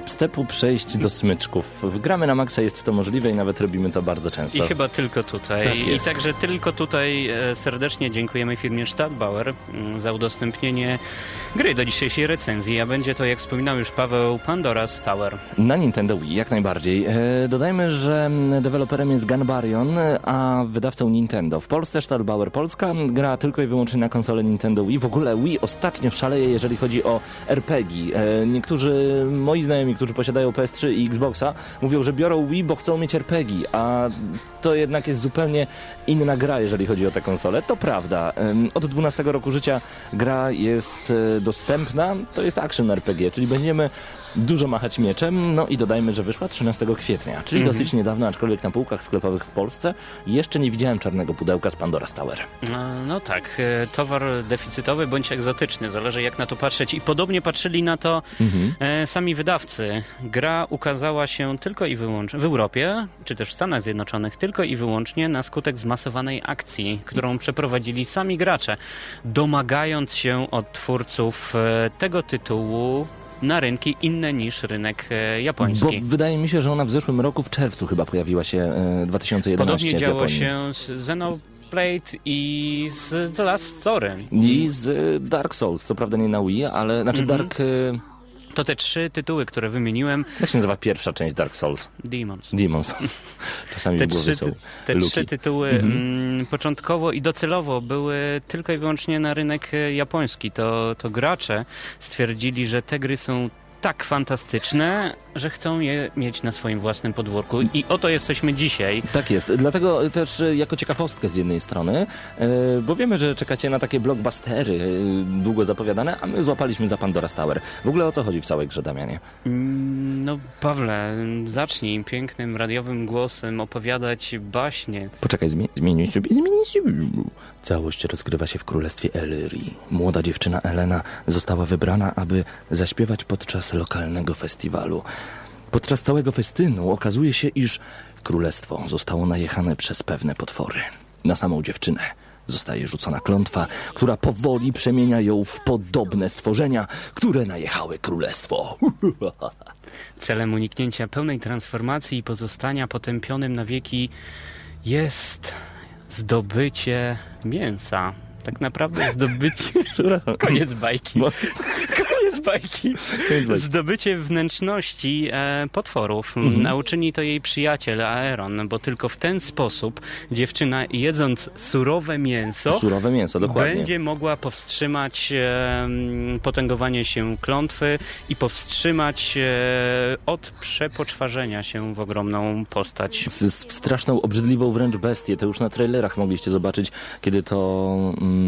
S4: Dubstepu przejść do smyczków? Gramy na maksa jest to możliwe i nawet robimy to bardzo często.
S5: I chyba tylko tutaj.
S4: Tak
S5: I także tylko tutaj e, serdecznie dziękujemy firmie Stadtbauer mm, za udostępnienie gry do dzisiejszej recenzji, a będzie to, jak wspominał już Paweł, Pandora's Tower.
S4: Na Nintendo Wii, jak najbardziej. E, dodajmy, że mm, deweloperem jest Ganbarion, a wydawcą Nintendo. W Polsce Stadtbauer Polska gra tylko i wyłącznie na konsolę Nintendo Wii. W ogóle Wii ostatnio szaleje, jeżeli chodzi o RPG. E, niektórzy moi znajomi, którzy posiadają PS3 i Xboxa, mówią, że biorą Wii, bo chcą mieć RPG, a to jednak jest zupełnie inna gra, jeżeli chodzi o tę konsolę. To prawda. Od 12 roku życia gra jest e, dostępna. To jest action RPG, czyli będziemy dużo machać mieczem. No i dodajmy, że wyszła 13 kwietnia, czyli dosyć niedawno, aczkolwiek na półkach sklepowych w Polsce jeszcze nie widziałem czarnego pudełka z Pandora's Tower.
S5: No tak, e, towar deficytowy bądź egzotyczny, zależy jak na to patrzeć. I podobnie patrzyli na to e, sami wydawcy. Gra ukazała się tylko i wyłącznie w Europie, czy też w Stanach Zjednoczonych, tylko i wyłącznie na skutek zmasowanej akcji, którą przeprowadzili sami gracze, domagając się od twórców e, tego tytułu na rynki inne niż rynek e,
S4: Bo
S5: japoński.
S4: wydaje mi się, że ona w zeszłym roku w czerwcu chyba pojawiła się e, 2011
S5: Podobnie
S4: w
S5: działo się z Xenoblade i z The Last Story.
S4: I z e, Dark Souls, co prawda nie na Wii, ale znaczy
S5: Mhm.
S4: Dark...
S5: To te trzy tytuły, które wymieniłem,
S4: jak się nazywa pierwsza część Dark Souls?
S5: Demons.
S4: Demon Souls. Czasami
S5: Te
S4: w głowie
S5: trzy,
S4: są
S5: te
S4: luki.
S5: trzy tytuły mm, początkowo i docelowo były tylko i wyłącznie na rynek e, japoński. To, to gracze stwierdzili, że te gry są tak fantastyczne, że chcą je mieć na swoim własnym podwórku. I oto jesteśmy dzisiaj.
S4: Tak jest. Dlatego też e, jako ciekawostkę z jednej strony, e, bo wiemy, że czekacie na takie blockbustery e, długo zapowiadane, a my złapaliśmy za Pandora's Tower. W ogóle o co chodzi w całej grze, Damianie?
S5: Mm, No, Pawle, zacznij pięknym radiowym głosem opowiadać baśnie.
S4: Poczekaj, zmie- zmienię sobie, zmienię sobie. Całość rozgrywa się w królestwie Elyrii. Młoda dziewczyna Elena została wybrana, aby zaśpiewać podczas lokalnego festiwalu. Podczas całego festynu okazuje się, iż królestwo zostało najechane przez pewne potwory. Na samą dziewczynę zostaje rzucona klątwa, która powoli przemienia ją w podobne stworzenia, które najechały królestwo.
S5: Celem uniknięcia pełnej transformacji i pozostania potępionym na wieki jest zdobycie mięsa. Tak naprawdę zdobycie... Koniec bajki. Koniec bajki. Zdobycie wnętrzności e, potworów.
S4: Mhm.
S5: A uczyni to jej przyjaciel Aeron, bo tylko w ten sposób dziewczyna jedząc surowe mięso
S4: Surowe mięso, dokładnie.
S5: będzie mogła powstrzymać e, potęgowanie się klątwy i powstrzymać e, od przepoczwarzenia się w ogromną postać.
S4: z, z straszną, obrzydliwą wręcz bestię. To już na trailerach mogliście zobaczyć, kiedy to mm,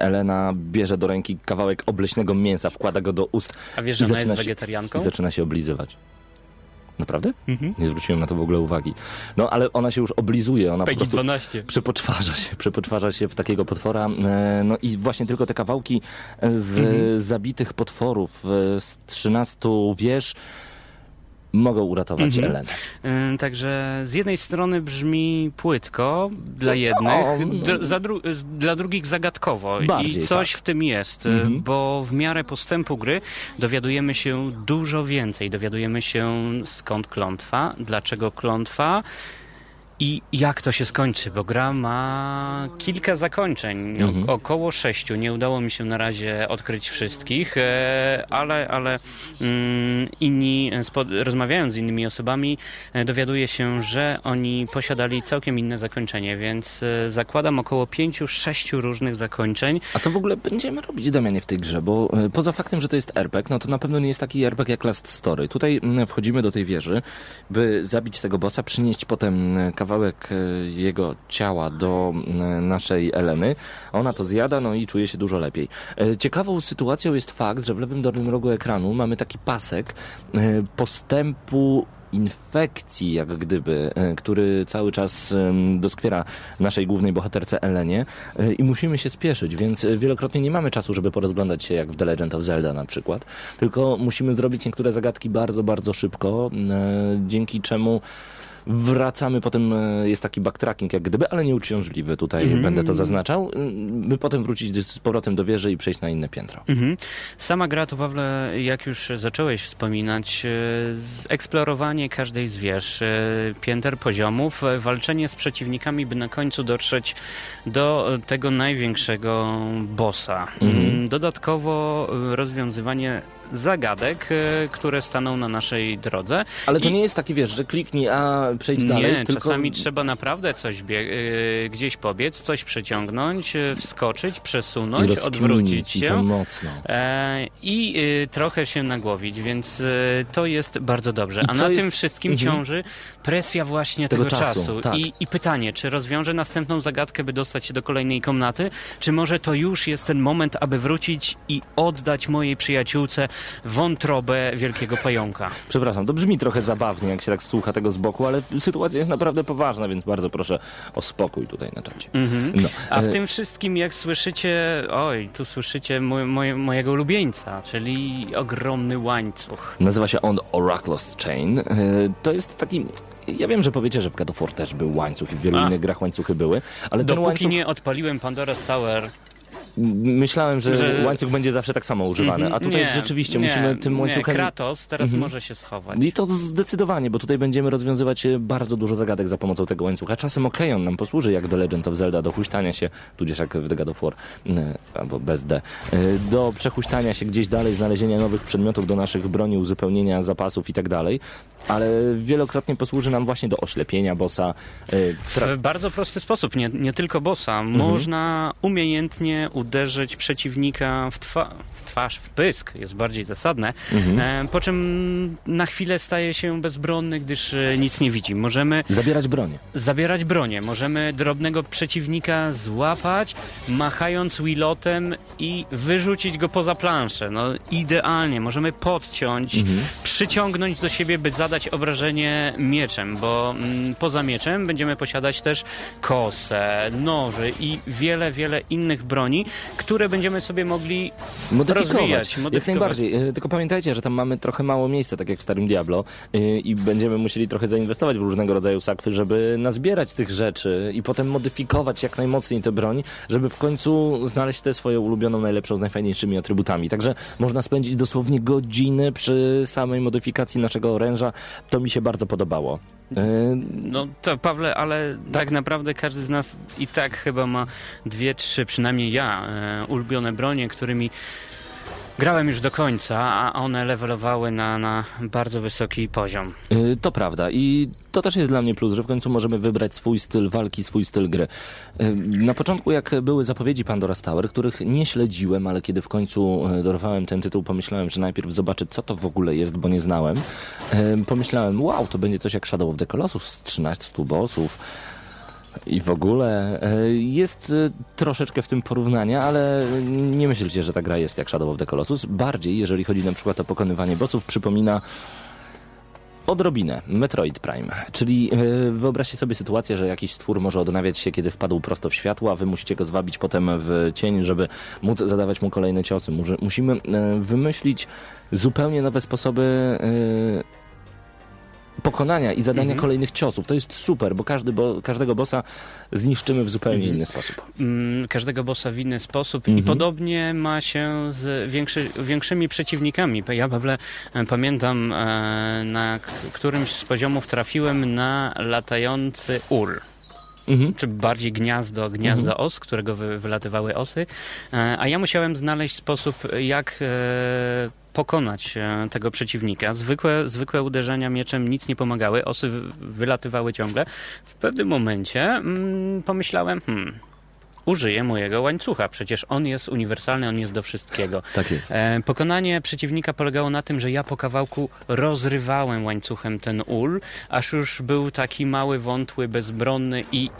S4: Elena bierze do ręki kawałek obleśnego mięsa, wkłada go do ust.
S5: A wiesz, że ona jest
S4: się-
S5: wegetarianką?
S4: I zaczyna się oblizywać. Naprawdę?
S5: Mhm.
S4: Nie zwróciłem na to w ogóle uwagi. No, ale ona się już oblizuje, ona po
S5: Peggy
S4: prostu
S5: 12.
S4: przepoczwarza się, przepoczwarza się w takiego potwora. E, No i właśnie tylko te kawałki z
S5: Mhm.
S4: zabitych potworów e, z 13 wież mogą uratować
S5: Mhm.
S4: Elenę.
S5: Y, Także z jednej strony brzmi płytko dla jednych,
S4: no.
S5: dru- dla drugich zagadkowo.
S4: Bardziej
S5: I coś
S4: tak.
S5: w tym jest, y,
S4: Mhm.
S5: bo w miarę postępu gry dowiadujemy się dużo więcej. Dowiadujemy się skąd klątwa, dlaczego klątwa. I jak to się skończy, bo gra ma kilka zakończeń,
S4: Mhm.
S5: około sześciu. Nie udało mi się na razie odkryć wszystkich, e, ale, ale mm, inni, e, rozmawiając z innymi osobami, e, dowiaduję się, że oni posiadali całkiem inne zakończenie, więc zakładam około pięciu, sześciu różnych zakończeń.
S4: A co w ogóle będziemy robić, Damianie, w tej grze? Bo poza faktem, że to jest RPG, no to na pewno nie jest taki RPG jak Last Story. Tutaj mm, wchodzimy do tej wieży, by zabić tego bossa, przynieść potem e, kawałek e, jego ciała do mm, naszej Eleny. Ona to zjada, no i czuje się dużo lepiej. E, Ciekawą sytuacją jest fakt, że w lewym dolnym rogu ekranu mamy taki pasek e, postępu infekcji, jak gdyby, e, który cały czas doskwiera naszej głównej bohaterce Elenie e, i musimy się spieszyć, więc e, wielokrotnie nie mamy czasu, żeby porozglądać się jak w The Legend of Zelda na przykład, tylko musimy zrobić niektóre zagadki bardzo, bardzo szybko, e, dzięki czemu Wracamy, potem e, jest taki backtracking jak gdyby, ale nieuciążliwy. Tutaj
S5: Mhm.
S4: będę to zaznaczał. Mm, By potem wrócić z powrotem do wieży i przejść na inne piętro.
S5: Mhm. Sama gra to, Pawle, jak już zacząłeś wspominać, e, eksplorowanie każdej z wież, e, pięter, poziomów, e, walczenie z przeciwnikami, by na końcu dotrzeć do e, tego największego bossa.
S4: Mhm.
S5: Mm, Dodatkowo e, rozwiązywanie zagadek, e, które staną na naszej drodze.
S4: Ale to
S5: I-
S4: nie jest taki, wiesz, że kliknij, a przejdź dalej.
S5: Nie,
S4: tylko...
S5: czasami trzeba naprawdę coś bie- y, gdzieś pobiec, coś przeciągnąć, y, wskoczyć, przesunąć,
S4: rozkminić
S5: odwrócić
S4: i to
S5: się
S4: mocno.
S5: e, i trochę się nagłowić, więc to jest bardzo dobrze. A na
S4: jest-
S5: tym wszystkim
S4: Mhm.
S5: ciąży presja właśnie
S4: Tego
S5: tego,
S4: czasu,
S5: czasu.
S4: tak.
S5: I, I pytanie, czy rozwiąże następną zagadkę, by dostać się do kolejnej komnaty, czy może to już jest ten moment, aby wrócić i oddać mojej przyjaciółce wątrobę wielkiego pająka.
S4: Przepraszam, to brzmi trochę zabawnie, jak się tak słucha tego z boku, ale sytuacja jest naprawdę poważna, więc bardzo proszę o spokój tutaj na czacie.
S5: Mhm.
S4: No,
S5: A w
S4: e,
S5: tym wszystkim, jak słyszycie, oj, tu słyszycie moj, moj, mojego ulubieńca, czyli ogromny łańcuch.
S4: Nazywa się on Oracle's Chain. E, To jest taki... Ja wiem, że powiecie, że w God of War też był łańcuch i w wielu
S5: A.
S4: innych grach łańcuchy były, ale ten
S5: Dopóki
S4: łańcuch...
S5: nie odpaliłem Pandora's Tower,
S4: Myślałem, że,
S5: że-
S4: łańcuch będzie zawsze tak samo używany, a tutaj
S5: nie,
S4: rzeczywiście
S5: nie,
S4: musimy tym
S5: Nie,
S4: łańcuchem...
S5: Kratos teraz
S4: Mhm.
S5: może się schować.
S4: I to zdecydowanie, bo tutaj będziemy rozwiązywać e, bardzo dużo zagadek za pomocą tego łańcucha. Czasem okej, on nam posłuży jak The Legend of Zelda do huśtania się, tudzież jak w The God of War, e, albo bez D, e, do przehuśtania się gdzieś dalej, znalezienia nowych przedmiotów do naszych broni, uzupełnienia zapasów i tak dalej, ale wielokrotnie posłuży nam właśnie do oślepienia bossa. tra-
S5: W bardzo prosty sposób, nie, nie tylko bossa.
S4: Mhm.
S5: Można umiejętnie uderzyć przeciwnika w, twa w twarz, w pysk, jest bardziej zasadne,
S4: Mhm.
S5: e, po czym na chwilę staje się bezbronny, gdyż e, nic nie widzi. Możemy
S4: Zabierać bronię.
S5: zabierać bronię. Możemy drobnego przeciwnika złapać, machając wilotem i wyrzucić go poza planszę. No idealnie. Możemy podciąć,
S4: Mhm.
S5: przyciągnąć do siebie, by zadać obrażenie mieczem, bo mm, poza mieczem będziemy posiadać też kosę, noży i wiele, wiele innych broni, które będziemy sobie mogli
S4: Modyfikować.
S5: Rozwijać,
S4: Jak
S5: modyfikować.
S4: najbardziej. E, Tylko pamiętajcie, że tam mamy trochę mało miejsca, tak jak w starym Diablo e, i będziemy musieli trochę zainwestować w różnego rodzaju sakwy, żeby nazbierać tych rzeczy i potem modyfikować jak najmocniej tę broń, żeby w końcu znaleźć tę swoją ulubioną, najlepszą, z najfajniejszymi atrybutami. Także można spędzić dosłownie godziny przy samej modyfikacji naszego oręża. To mi się bardzo podobało. E,
S5: No to Pawle, ale tak naprawdę każdy z nas i tak chyba ma dwie, trzy, przynajmniej ja, e, ulubione bronie, którymi grałem już do końca, a one levelowały na, na bardzo wysoki poziom.
S4: Y, To prawda i to też jest dla mnie plus, że w końcu możemy wybrać swój styl walki, swój styl gry. Y, Na początku jak były zapowiedzi Pandora's Tower, których nie śledziłem, ale kiedy w końcu y, dorwałem ten tytuł, pomyślałem, że najpierw zobaczę co to w ogóle jest, bo nie znałem. Y, Pomyślałem, wow, to będzie coś jak Shadow of the Colossus z 13 bossów. I w ogóle e, jest e, troszeczkę w tym porównania, ale nie myślcie, że ta gra jest jak Shadow of the Colossus. Bardziej, jeżeli chodzi na przykład o pokonywanie bossów, przypomina odrobinę Metroid Prime. Czyli e, wyobraźcie sobie sytuację, że jakiś stwór może odnawiać się, kiedy wpadł prosto w światło, a wy musicie go zwabić potem w cień, żeby móc zadawać mu kolejne ciosy. Musimy wymyślić zupełnie nowe sposoby pokonania i zadania
S5: Mhm.
S4: kolejnych ciosów. To jest super, bo każdy bo, każdego bossa zniszczymy w zupełnie
S5: Mhm.
S4: inny sposób.
S5: Mm, Każdego bossa w inny sposób
S4: Mhm.
S5: i podobnie ma się z większy, większymi przeciwnikami. Ja, Pawle, e, pamiętam e, na którymś z poziomów trafiłem na latający ul.
S4: Mhm.
S5: czy bardziej gniazdo, gniazdo os, z którego wy, wylatywały osy, e, a ja musiałem znaleźć sposób, jak e, pokonać e, tego przeciwnika. Zwykłe, zwykłe uderzenia mieczem nic nie pomagały, osy wy- wylatywały ciągle. W pewnym momencie mm, pomyślałem, hmm, użyję mojego łańcucha, przecież on jest uniwersalny, on jest do wszystkiego.
S4: Tak jest.
S5: E, pokonanie przeciwnika polegało na tym, że ja po kawałku rozrywałem łańcuchem ten ul, aż już był taki mały, wątły, bezbronny i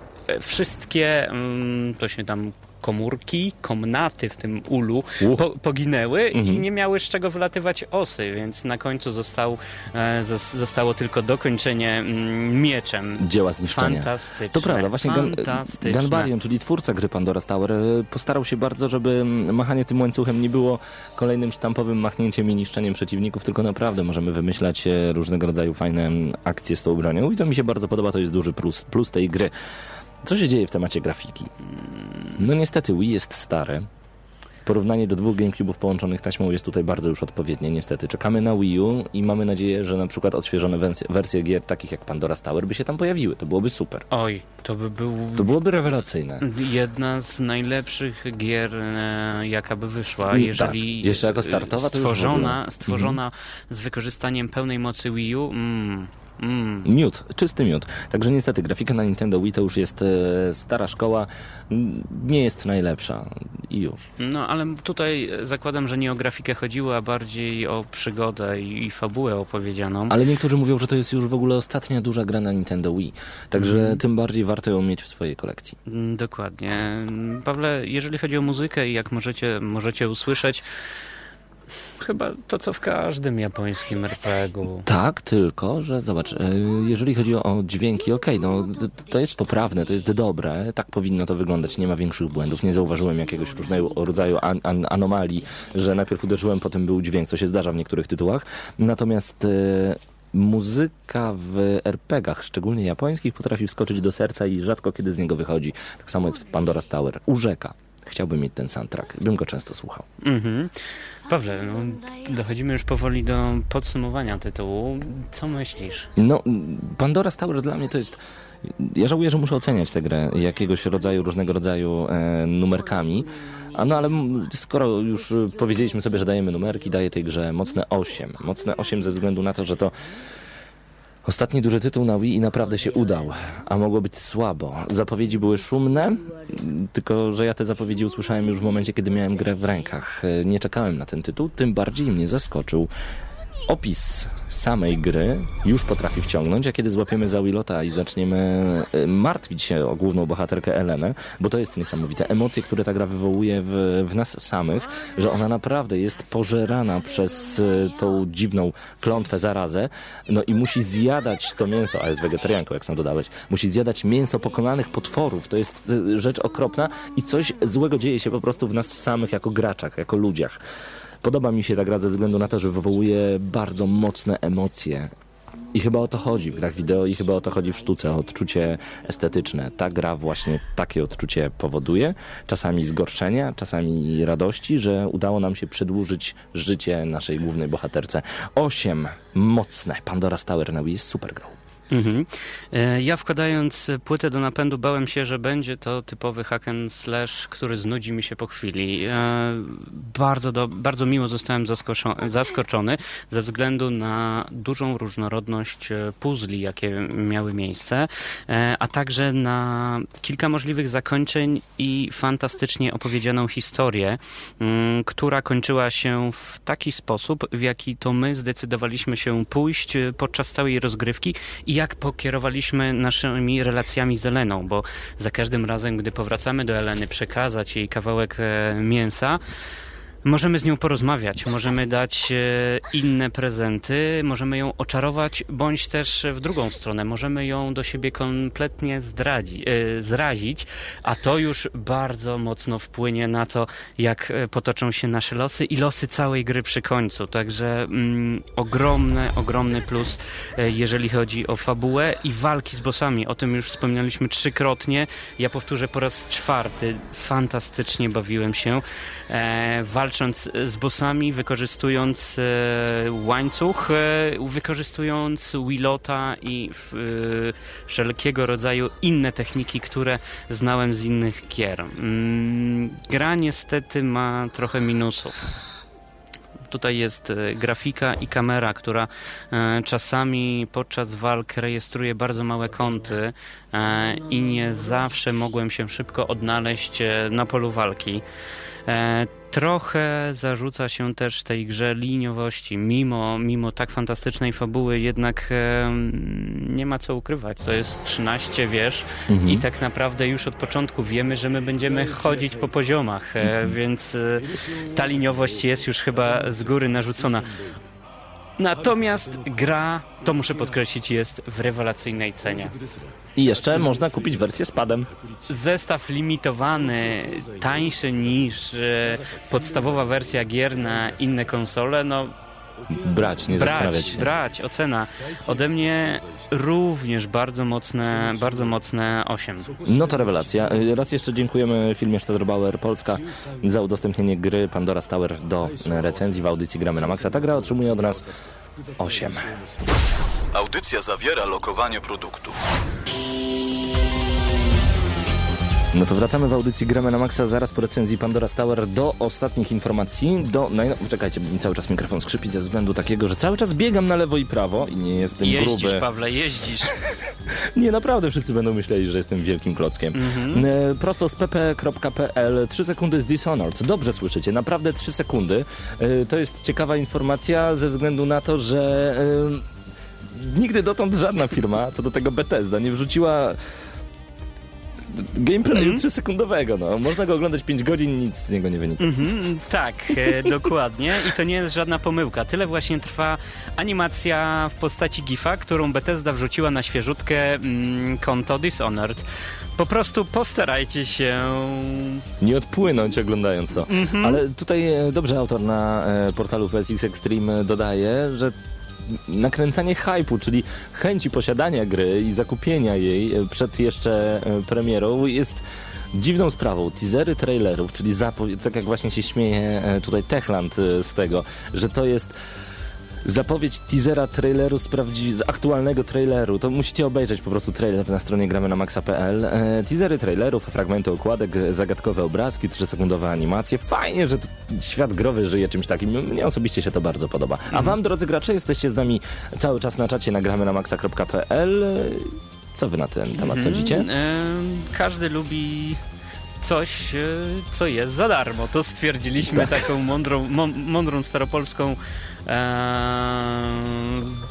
S5: wszystkie, mm, to się tam komórki, komnaty w tym ulu po, poginęły i
S4: Mhm.
S5: nie miały z czego wylatywać osy, więc na końcu został, e, zos- zostało tylko dokończenie mm, mieczem.
S4: Dzieła zniszczenia.
S5: Fantastyczne.
S4: To prawda, właśnie Gan- czyli twórca gry Pandora's Tower, e, postarał się bardzo, żeby mm, machanie tym łańcuchem nie było kolejnym sztampowym machnięciem i niszczeniem przeciwników, tylko naprawdę możemy wymyślać e, różnego rodzaju fajne akcje z tą bronią i to mi się bardzo podoba, to jest duży plus, plus tej gry. Co się dzieje w temacie grafiki? No niestety Wii jest stare. Porównanie do dwóch GameCube'ów połączonych taśmą jest tutaj bardzo już odpowiednie, niestety. Czekamy na Wii U i mamy nadzieję, że na przykład odświeżone wersje, wersje gier takich jak Pandora's Tower by się tam pojawiły. To byłoby super.
S5: Oj, to by był
S4: To byłoby rewelacyjne.
S5: jedna z najlepszych gier, e, jaka by wyszła,
S4: Mm,
S5: jeżeli
S4: tak. Jeszcze jako startowa to
S5: stworzona,
S4: ogóle. Mhm.
S5: stworzona z wykorzystaniem pełnej mocy Wii U. Mm, mm.
S4: Miód, czysty miód. Także niestety grafika na Nintendo Wii to już jest e, stara szkoła, nie jest najlepsza i już.
S5: No, ale tutaj zakładam, że nie o grafikę chodziło, a bardziej o przygodę i, fabułę opowiedzianą.
S4: Ale niektórzy mówią, że to jest już w ogóle ostatnia duża gra na Nintendo Wii. Także
S5: Mhm.
S4: tym bardziej warto ją mieć w swojej kolekcji.
S5: Mm, Dokładnie. Mm, Pawle, jeżeli chodzi o muzykę i jak możecie, możecie usłyszeć, chyba to, co w każdym japońskim RPG-u.
S4: Tak, tylko, że zobacz, e, jeżeli chodzi o dźwięki, okej, no t- to jest poprawne, to jest dobre, tak powinno to wyglądać, nie ma większych błędów, nie zauważyłem jakiegoś różnego rodzaju an, an, anomalii, że najpierw uderzyłem, potem był dźwięk, co się zdarza w niektórych tytułach, natomiast e, muzyka w RPG-ach, szczególnie japońskich, potrafi wskoczyć do serca i rzadko kiedy z niego wychodzi. Tak samo jest w Pandora's Tower. Urzeka. Chciałbym mieć ten soundtrack, bym go często słuchał.
S5: Mhm. Pawle, no, dochodzimy już powoli do podsumowania tytułu. Co myślisz?
S4: No, Pandora's Tower dla mnie to jest... Ja żałuję, że muszę oceniać tę grę jakiegoś rodzaju, różnego rodzaju e, numerkami. A no ale skoro już e, powiedzieliśmy sobie, że dajemy numerki, daję tej grze mocne 8. Mocne 8 ze względu na to, że to ostatni duży tytuł na Wii i naprawdę się udał, a mogło być słabo. Zapowiedzi były szumne, tylko że ja te zapowiedzi usłyszałem już w momencie, kiedy miałem grę w rękach. Nie czekałem na ten tytuł, tym bardziej mnie zaskoczył opis samej gry już potrafi wciągnąć, a kiedy złapiemy za Willota i zaczniemy e, martwić się o główną bohaterkę Elenę, bo to jest niesamowite, emocje, które ta gra wywołuje w, w nas samych, że ona naprawdę jest pożerana przez e, tą dziwną klątwę, zarazę, no i musi zjadać to mięso, a jest wegetarianką, jak sam dodałeś, musi zjadać mięso pokonanych potworów, to jest e, rzecz okropna i coś złego dzieje się po prostu w nas samych jako graczach, jako ludziach. Podoba mi się ta gra ze względu na to, że wywołuje bardzo mocne emocje. I chyba o to chodzi w grach wideo i chyba o to chodzi w sztuce, o odczucie estetyczne. Ta gra właśnie takie odczucie powoduje, czasami zgorszenia, czasami radości, że udało nam się przedłużyć życie naszej głównej bohaterce. Osiem mocne Pandora's Tower na Wii jest super grą.
S5: Mhm. E, Ja wkładając płytę do napędu bałem się, że będzie to typowy hack and slash, który znudzi mi się po chwili. E, Bardzo, do, bardzo miło zostałem zaskoczony ze względu na dużą różnorodność e, puzli, jakie miały miejsce, a także na kilka możliwych zakończeń i fantastycznie opowiedzianą historię, mm, która kończyła się w taki sposób, w jaki to my zdecydowaliśmy się pójść podczas całej rozgrywki i jak pokierowaliśmy naszymi relacjami z Eleną, bo za każdym razem, gdy powracamy do Eleny, przekazać jej kawałek e, mięsa, Możemy z nią porozmawiać, możemy dać e, inne prezenty, możemy ją oczarować, bądź też w drugą stronę, możemy ją do siebie kompletnie zdradzi, e, zrazić, a to już bardzo mocno wpłynie na to, jak e, potoczą się nasze losy i losy całej gry przy końcu. Także mm, ogromny, ogromny plus, jeżeli chodzi o fabułę i walki z bossami. O tym już wspominaliśmy trzykrotnie. Ja powtórzę po raz czwarty. Fantastycznie bawiłem się. E, walcząc z bossami, wykorzystując e, łańcuch, e, wykorzystując Willota i e, wszelkiego rodzaju inne techniki, które znałem z innych gier. Mm, gra niestety ma trochę minusów. Tutaj jest e, grafika i kamera, która e, czasami podczas walk rejestruje bardzo małe kąty e, i nie zawsze mogłem się szybko odnaleźć e, na polu walki. Trochę zarzuca się też tej grze liniowości. Mimo, mimo tak fantastycznej fabuły, jednak e, nie ma co ukrywać. To jest 13 wież
S4: Mhm.
S5: i tak naprawdę już od początku wiemy, że my będziemy chodzić po poziomach, e, więc e, ta liniowość jest już chyba z góry narzucona. Natomiast gra, to muszę podkreślić, jest w rewelacyjnej cenie.
S4: I jeszcze można kupić wersję z padem.
S5: Zestaw limitowany, tańszy niż e, podstawowa wersja gier na inne konsole, no
S4: Brać, nie zastanawiać
S5: brać,
S4: się.
S5: brać, ocena. Ode mnie również bardzo mocne, bardzo mocne 8.
S4: No to rewelacja. Raz jeszcze dziękujemy filmie Stadtbauer Polska za udostępnienie gry Pandora Tower do recenzji w audycji Gramy na Maxa. Ta gra otrzymuje od nas 8.
S1: Audycja zawiera lokowanie produktu.
S4: No to wracamy w audycji Gramy na Maxa zaraz po recenzji Pandora Tower do ostatnich informacji. Do, no, czekajcie, bo mi cały czas mikrofon skrzypi ze względu takiego, że cały czas biegam na lewo i prawo i nie jestem
S5: Jeździsz,
S4: gruby.
S5: Pawle, jeździsz.
S4: Nie, naprawdę wszyscy będą myśleli, że jestem wielkim klockiem. E, Prosto z pp.pl 3 sekundy z Dishonored. Dobrze słyszycie, naprawdę 3 sekundy. E, To jest ciekawa informacja ze względu na to, że e, nigdy dotąd żadna firma, co do tego Bethesda, nie wrzuciła gameplayu 3-sekundowego. No. Można go oglądać 5 godzin, nic z niego nie wynika.
S5: Mhm, tak, e, dokładnie. I to nie jest żadna pomyłka. Tyle właśnie trwa animacja w postaci GIFa, którą Bethesda wrzuciła na świeżutkę mm, konto Dishonored. Po prostu postarajcie się.
S4: nie odpłynąć oglądając to. Ale tutaj e, dobrze autor na e, portalu PSX Extreme dodaje, że nakręcanie hypu, czyli chęci posiadania gry i zakupienia jej e, przed jeszcze e, premierą jest dziwną sprawą. Teasery trailerów, czyli tak jak właśnie się śmieje e, tutaj Techland z tego, że to jest zapowiedź teasera traileru z, prawdzi- z aktualnego traileru. To musicie obejrzeć po prostu trailer na stronie gramy na maxa.pl. E, teasery trailerów, fragmenty okładek, zagadkowe obrazki, 3-sekundowe animacje. Fajnie, że świat growy żyje czymś takim. Mnie osobiście się to bardzo podoba. A wam, drodzy gracze, jesteście z nami cały czas na czacie na gramy na maxa.pl. Co wy na ten temat sądzicie?
S5: Mm, każdy lubi coś, e, co jest za darmo. To stwierdziliśmy
S4: Tak.
S5: taką mądrą, mą- mądrą staropolską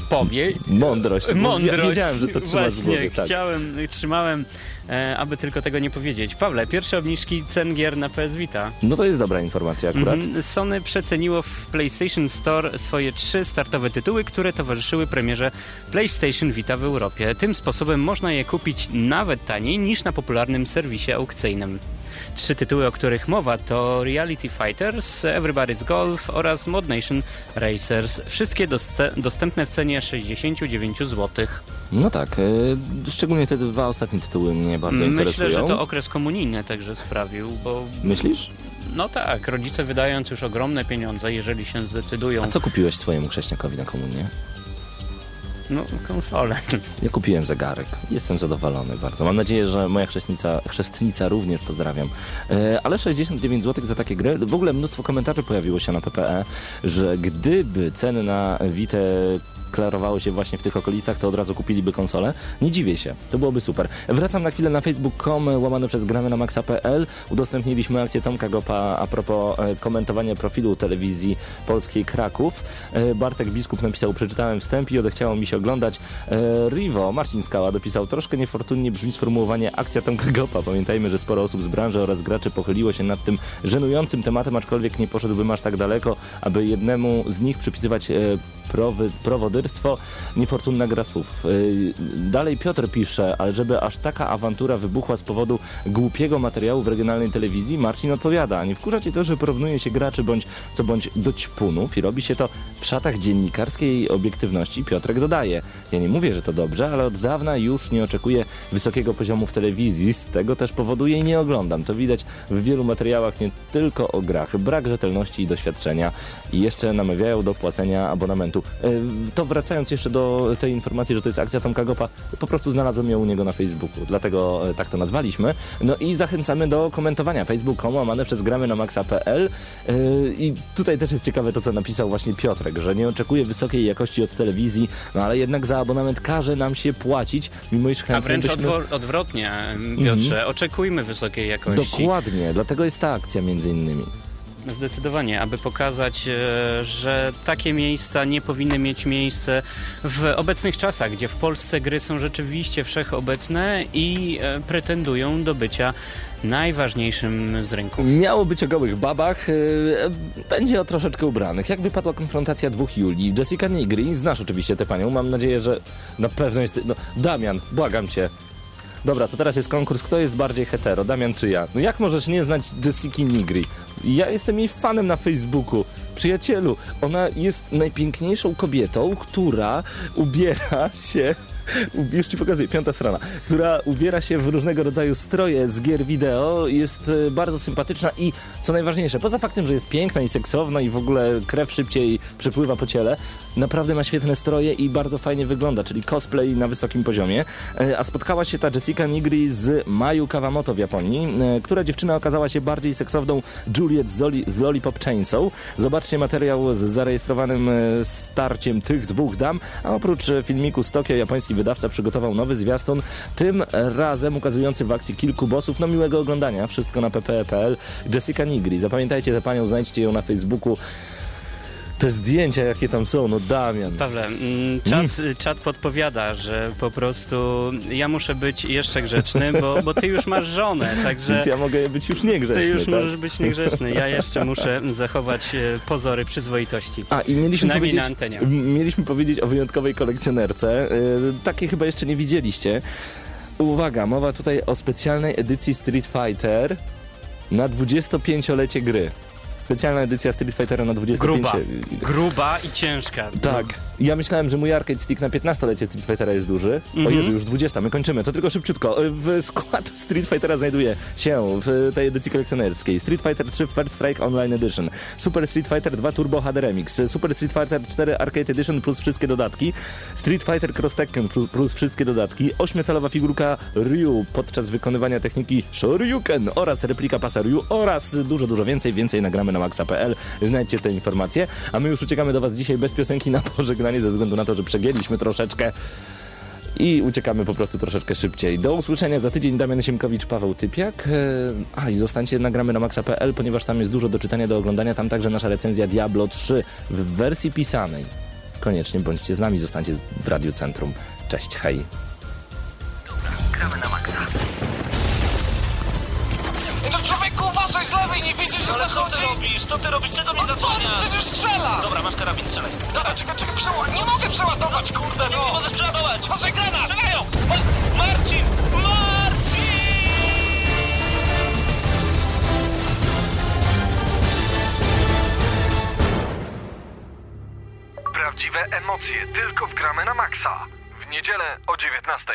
S5: powieść.
S4: Mądrość.
S5: Mądrość.
S4: Wiedziałem, że to trzymasz w
S5: Właśnie,
S4: głowie. Tak.
S5: chciałem, trzymałem, e, aby tylko tego nie powiedzieć. Pawle, pierwsze obniżki cen gier na PS Vita.
S4: No to jest dobra informacja akurat.
S5: Mhm. Sony przeceniło w PlayStation Store swoje trzy startowe tytuły, które towarzyszyły premierze PlayStation Vita w Europie. Tym sposobem można je kupić nawet taniej niż na popularnym serwisie aukcyjnym. Trzy tytuły, o których mowa to Reality Fighters, Everybody's Golf oraz Mod Nation Racers. Wszystkie dostę- dostępne w cenie 69 zł.
S4: No tak, e, szczególnie te dwa ostatnie tytuły mnie bardzo
S5: Myślę,
S4: interesują.
S5: że to okres komunijny także sprawił, bo
S4: Myślisz?
S5: no tak, rodzice wydając już ogromne pieniądze, jeżeli się zdecydują.
S4: A co kupiłeś swojemu chrześniakowi na komunię?
S5: No, konsolę.
S4: Ja kupiłem zegarek. Jestem zadowolony bardzo. Mam nadzieję, że moja chrzestnica, chrzestnica również pozdrawiam. E, ale 69 zł za takie gry. W ogóle mnóstwo komentarzy pojawiło się na PPE, że gdyby ceny na Vita klarowały się właśnie w tych okolicach, to od razu kupiliby konsolę. Nie dziwię się. To byłoby super. Wracam na chwilę na facebook.com łamane przez gramy na maxa.pl. Udostępniliśmy akcję Tomka Gopa a propos e, komentowania profilu telewizji polskiej Kraków. E, Bartek Biskup napisał, przeczytałem wstęp i odechciało mi się oglądać. E, Rivo, Marcin Skała dopisał, troszkę niefortunnie brzmi sformułowanie akcja Tomka Gopa. Pamiętajmy, że sporo osób z branży oraz graczy pochyliło się nad tym żenującym tematem, aczkolwiek nie poszedłbym aż tak daleko, aby jednemu z nich przypisywać prowy, prowodyrstwo. Niefortunna gra słów. E, Dalej Piotr pisze, ale żeby aż taka awantura wybuchła z powodu głupiego materiału w regionalnej telewizji, Marcin odpowiada, nie wkurza cię to, że porównuje się graczy bądź co bądź do ćpunów i robi się to w szatach dziennikarskiej obiektywności. Piotrek dodaje, ja nie mówię, że to dobrze, ale od dawna już nie oczekuję wysokiego poziomu w telewizji, z tego też powodu jej nie oglądam. To widać w wielu materiałach nie tylko o grach, brak rzetelności i doświadczenia i jeszcze namawiają do płacenia abonamentu. E, To wracając jeszcze do tej informacji, że to jest akcja Tomka Gopa, po prostu znalazłem ją u niego na Facebooku, dlatego e, tak to nazwaliśmy. No i zachęcamy do komentowania facebook.com łamane przez gramy na maxa.pl E, i tutaj też jest ciekawe to, co napisał właśnie Piotrek, że nie oczekuje wysokiej jakości od telewizji, no ale jednak za abonament każe nam się płacić, mimo iż
S5: A
S4: chętnie
S5: wręcz
S4: byśmy...
S5: odwo- odwrotnie, Piotrze, oczekujmy wysokiej jakości.
S4: Dokładnie, dlatego jest ta akcja między innymi.
S5: Zdecydowanie, aby pokazać, e, że takie miejsca nie powinny mieć miejsce w obecnych czasach, gdzie w Polsce gry są rzeczywiście wszechobecne i e, pretendują do bycia najważniejszym z rynków.
S4: Miało być o gołych babach, yy, będzie o troszeczkę ubranych. Jak wypadła konfrontacja dwóch Julii? Jessica Nigri, znasz oczywiście tę panią, mam nadzieję, że na pewno jest... No, Damian, błagam cię. Dobra, to teraz jest konkurs, kto jest bardziej hetero, Damian czy ja? No jak możesz nie znać Jessiki Nigri? Ja jestem jej fanem na Facebooku. Przyjacielu, ona jest najpiękniejszą kobietą, która ubiera się już ci pokazuję, piąta strona, która ubiera się w różnego rodzaju stroje z gier wideo, jest e, bardzo sympatyczna i co najważniejsze, poza faktem, że jest piękna i seksowna i w ogóle krew szybciej przepływa po ciele, naprawdę ma świetne stroje i bardzo fajnie wygląda, czyli cosplay na wysokim poziomie. E, A spotkała się ta Jessica Nigri z Mayu Kawamoto w Japonii, e, która dziewczyna okazała się bardziej seksowną Juliet z, Loli, Lollipop Chainsaw. Zobaczcie materiał z zarejestrowanym starciem tych dwóch dam, a oprócz filmiku z Tokio japoński wydawca przygotował nowy zwiastun, tym razem ukazujący w akcji kilku bossów. No miłego oglądania, wszystko na ppe.pl. Jessica Nigri, zapamiętajcie tę panią, znajdźcie ją na Facebooku. Te zdjęcia, jakie tam są, no Damian.
S5: Pawle, mm, czat, czat podpowiada, że po prostu ja muszę być jeszcze grzeczny, bo, bo ty już masz żonę, także
S4: Więc ja mogę być już niegrzeczny,
S5: ty już
S4: tak?
S5: możesz być niegrzeczny. Ja jeszcze muszę zachować e, pozory przyzwoitości.
S4: A i mieliśmy powiedzieć,
S5: na antenie.
S4: mieliśmy powiedzieć o wyjątkowej kolekcjonerce. Yy, takiej chyba jeszcze nie widzieliście. Uwaga, mowa tutaj o specjalnej edycji Street Fighter na 25-lecie gry. Specjalna edycja Street Fightera na 25
S5: Gruba, gruba i ciężka.
S4: Tak. Ja myślałem, że mój arcade stick na 15-lecie Street Fightera jest duży. O
S5: Mhm.
S4: Jezu, już 20, my kończymy. To tylko szybciutko. W skład Street Fightera znajduje się w tej edycji kolekcjonerskiej Street Fighter 3 First Strike Online Edition, Super Street Fighter 2 Turbo HD Remix, Super Street Fighter 4 Arcade Edition plus wszystkie dodatki, Street Fighter Cross Tekken plus- wszystkie dodatki, 8-calowa figurka Ryu podczas wykonywania techniki Shoryuken oraz replika pasa Ryu oraz dużo, dużo więcej. Więcej nagramy na maxa.pl. Znajdźcie te informacje. A my już uciekamy do Was dzisiaj bez piosenki na pożegnanie ze względu na to, że przegięliśmy troszeczkę i uciekamy po prostu troszeczkę szybciej. Do usłyszenia za tydzień Damian Siemkowicz, Paweł Typiak. E, A i zostańcie, nagramy na maxa.pl, ponieważ tam jest dużo do czytania, do oglądania. Tam także nasza recenzja Diablo 3 w wersji pisanej. Koniecznie bądźcie z nami, zostańcie w Radiu Centrum. Cześć, hej.
S2: No człowieku, uważaj z lewej, nie widzisz, że Ale co ty robisz? Co ty robisz? Czego mnie
S7: No przecież strzela!
S2: Dobra, masz karabin, strzelaj.
S7: Dobra, czekaj, czekaj, przeładuj. Nie mogę przeładować, kurde,
S2: Nie, nie
S7: no!
S2: możesz przeładować.
S7: Patrzaj, granat!
S2: Strzelają! O, Marcin! Marcin!
S3: Prawdziwe emocje tylko w gramy na maksa. W niedzielę o 19.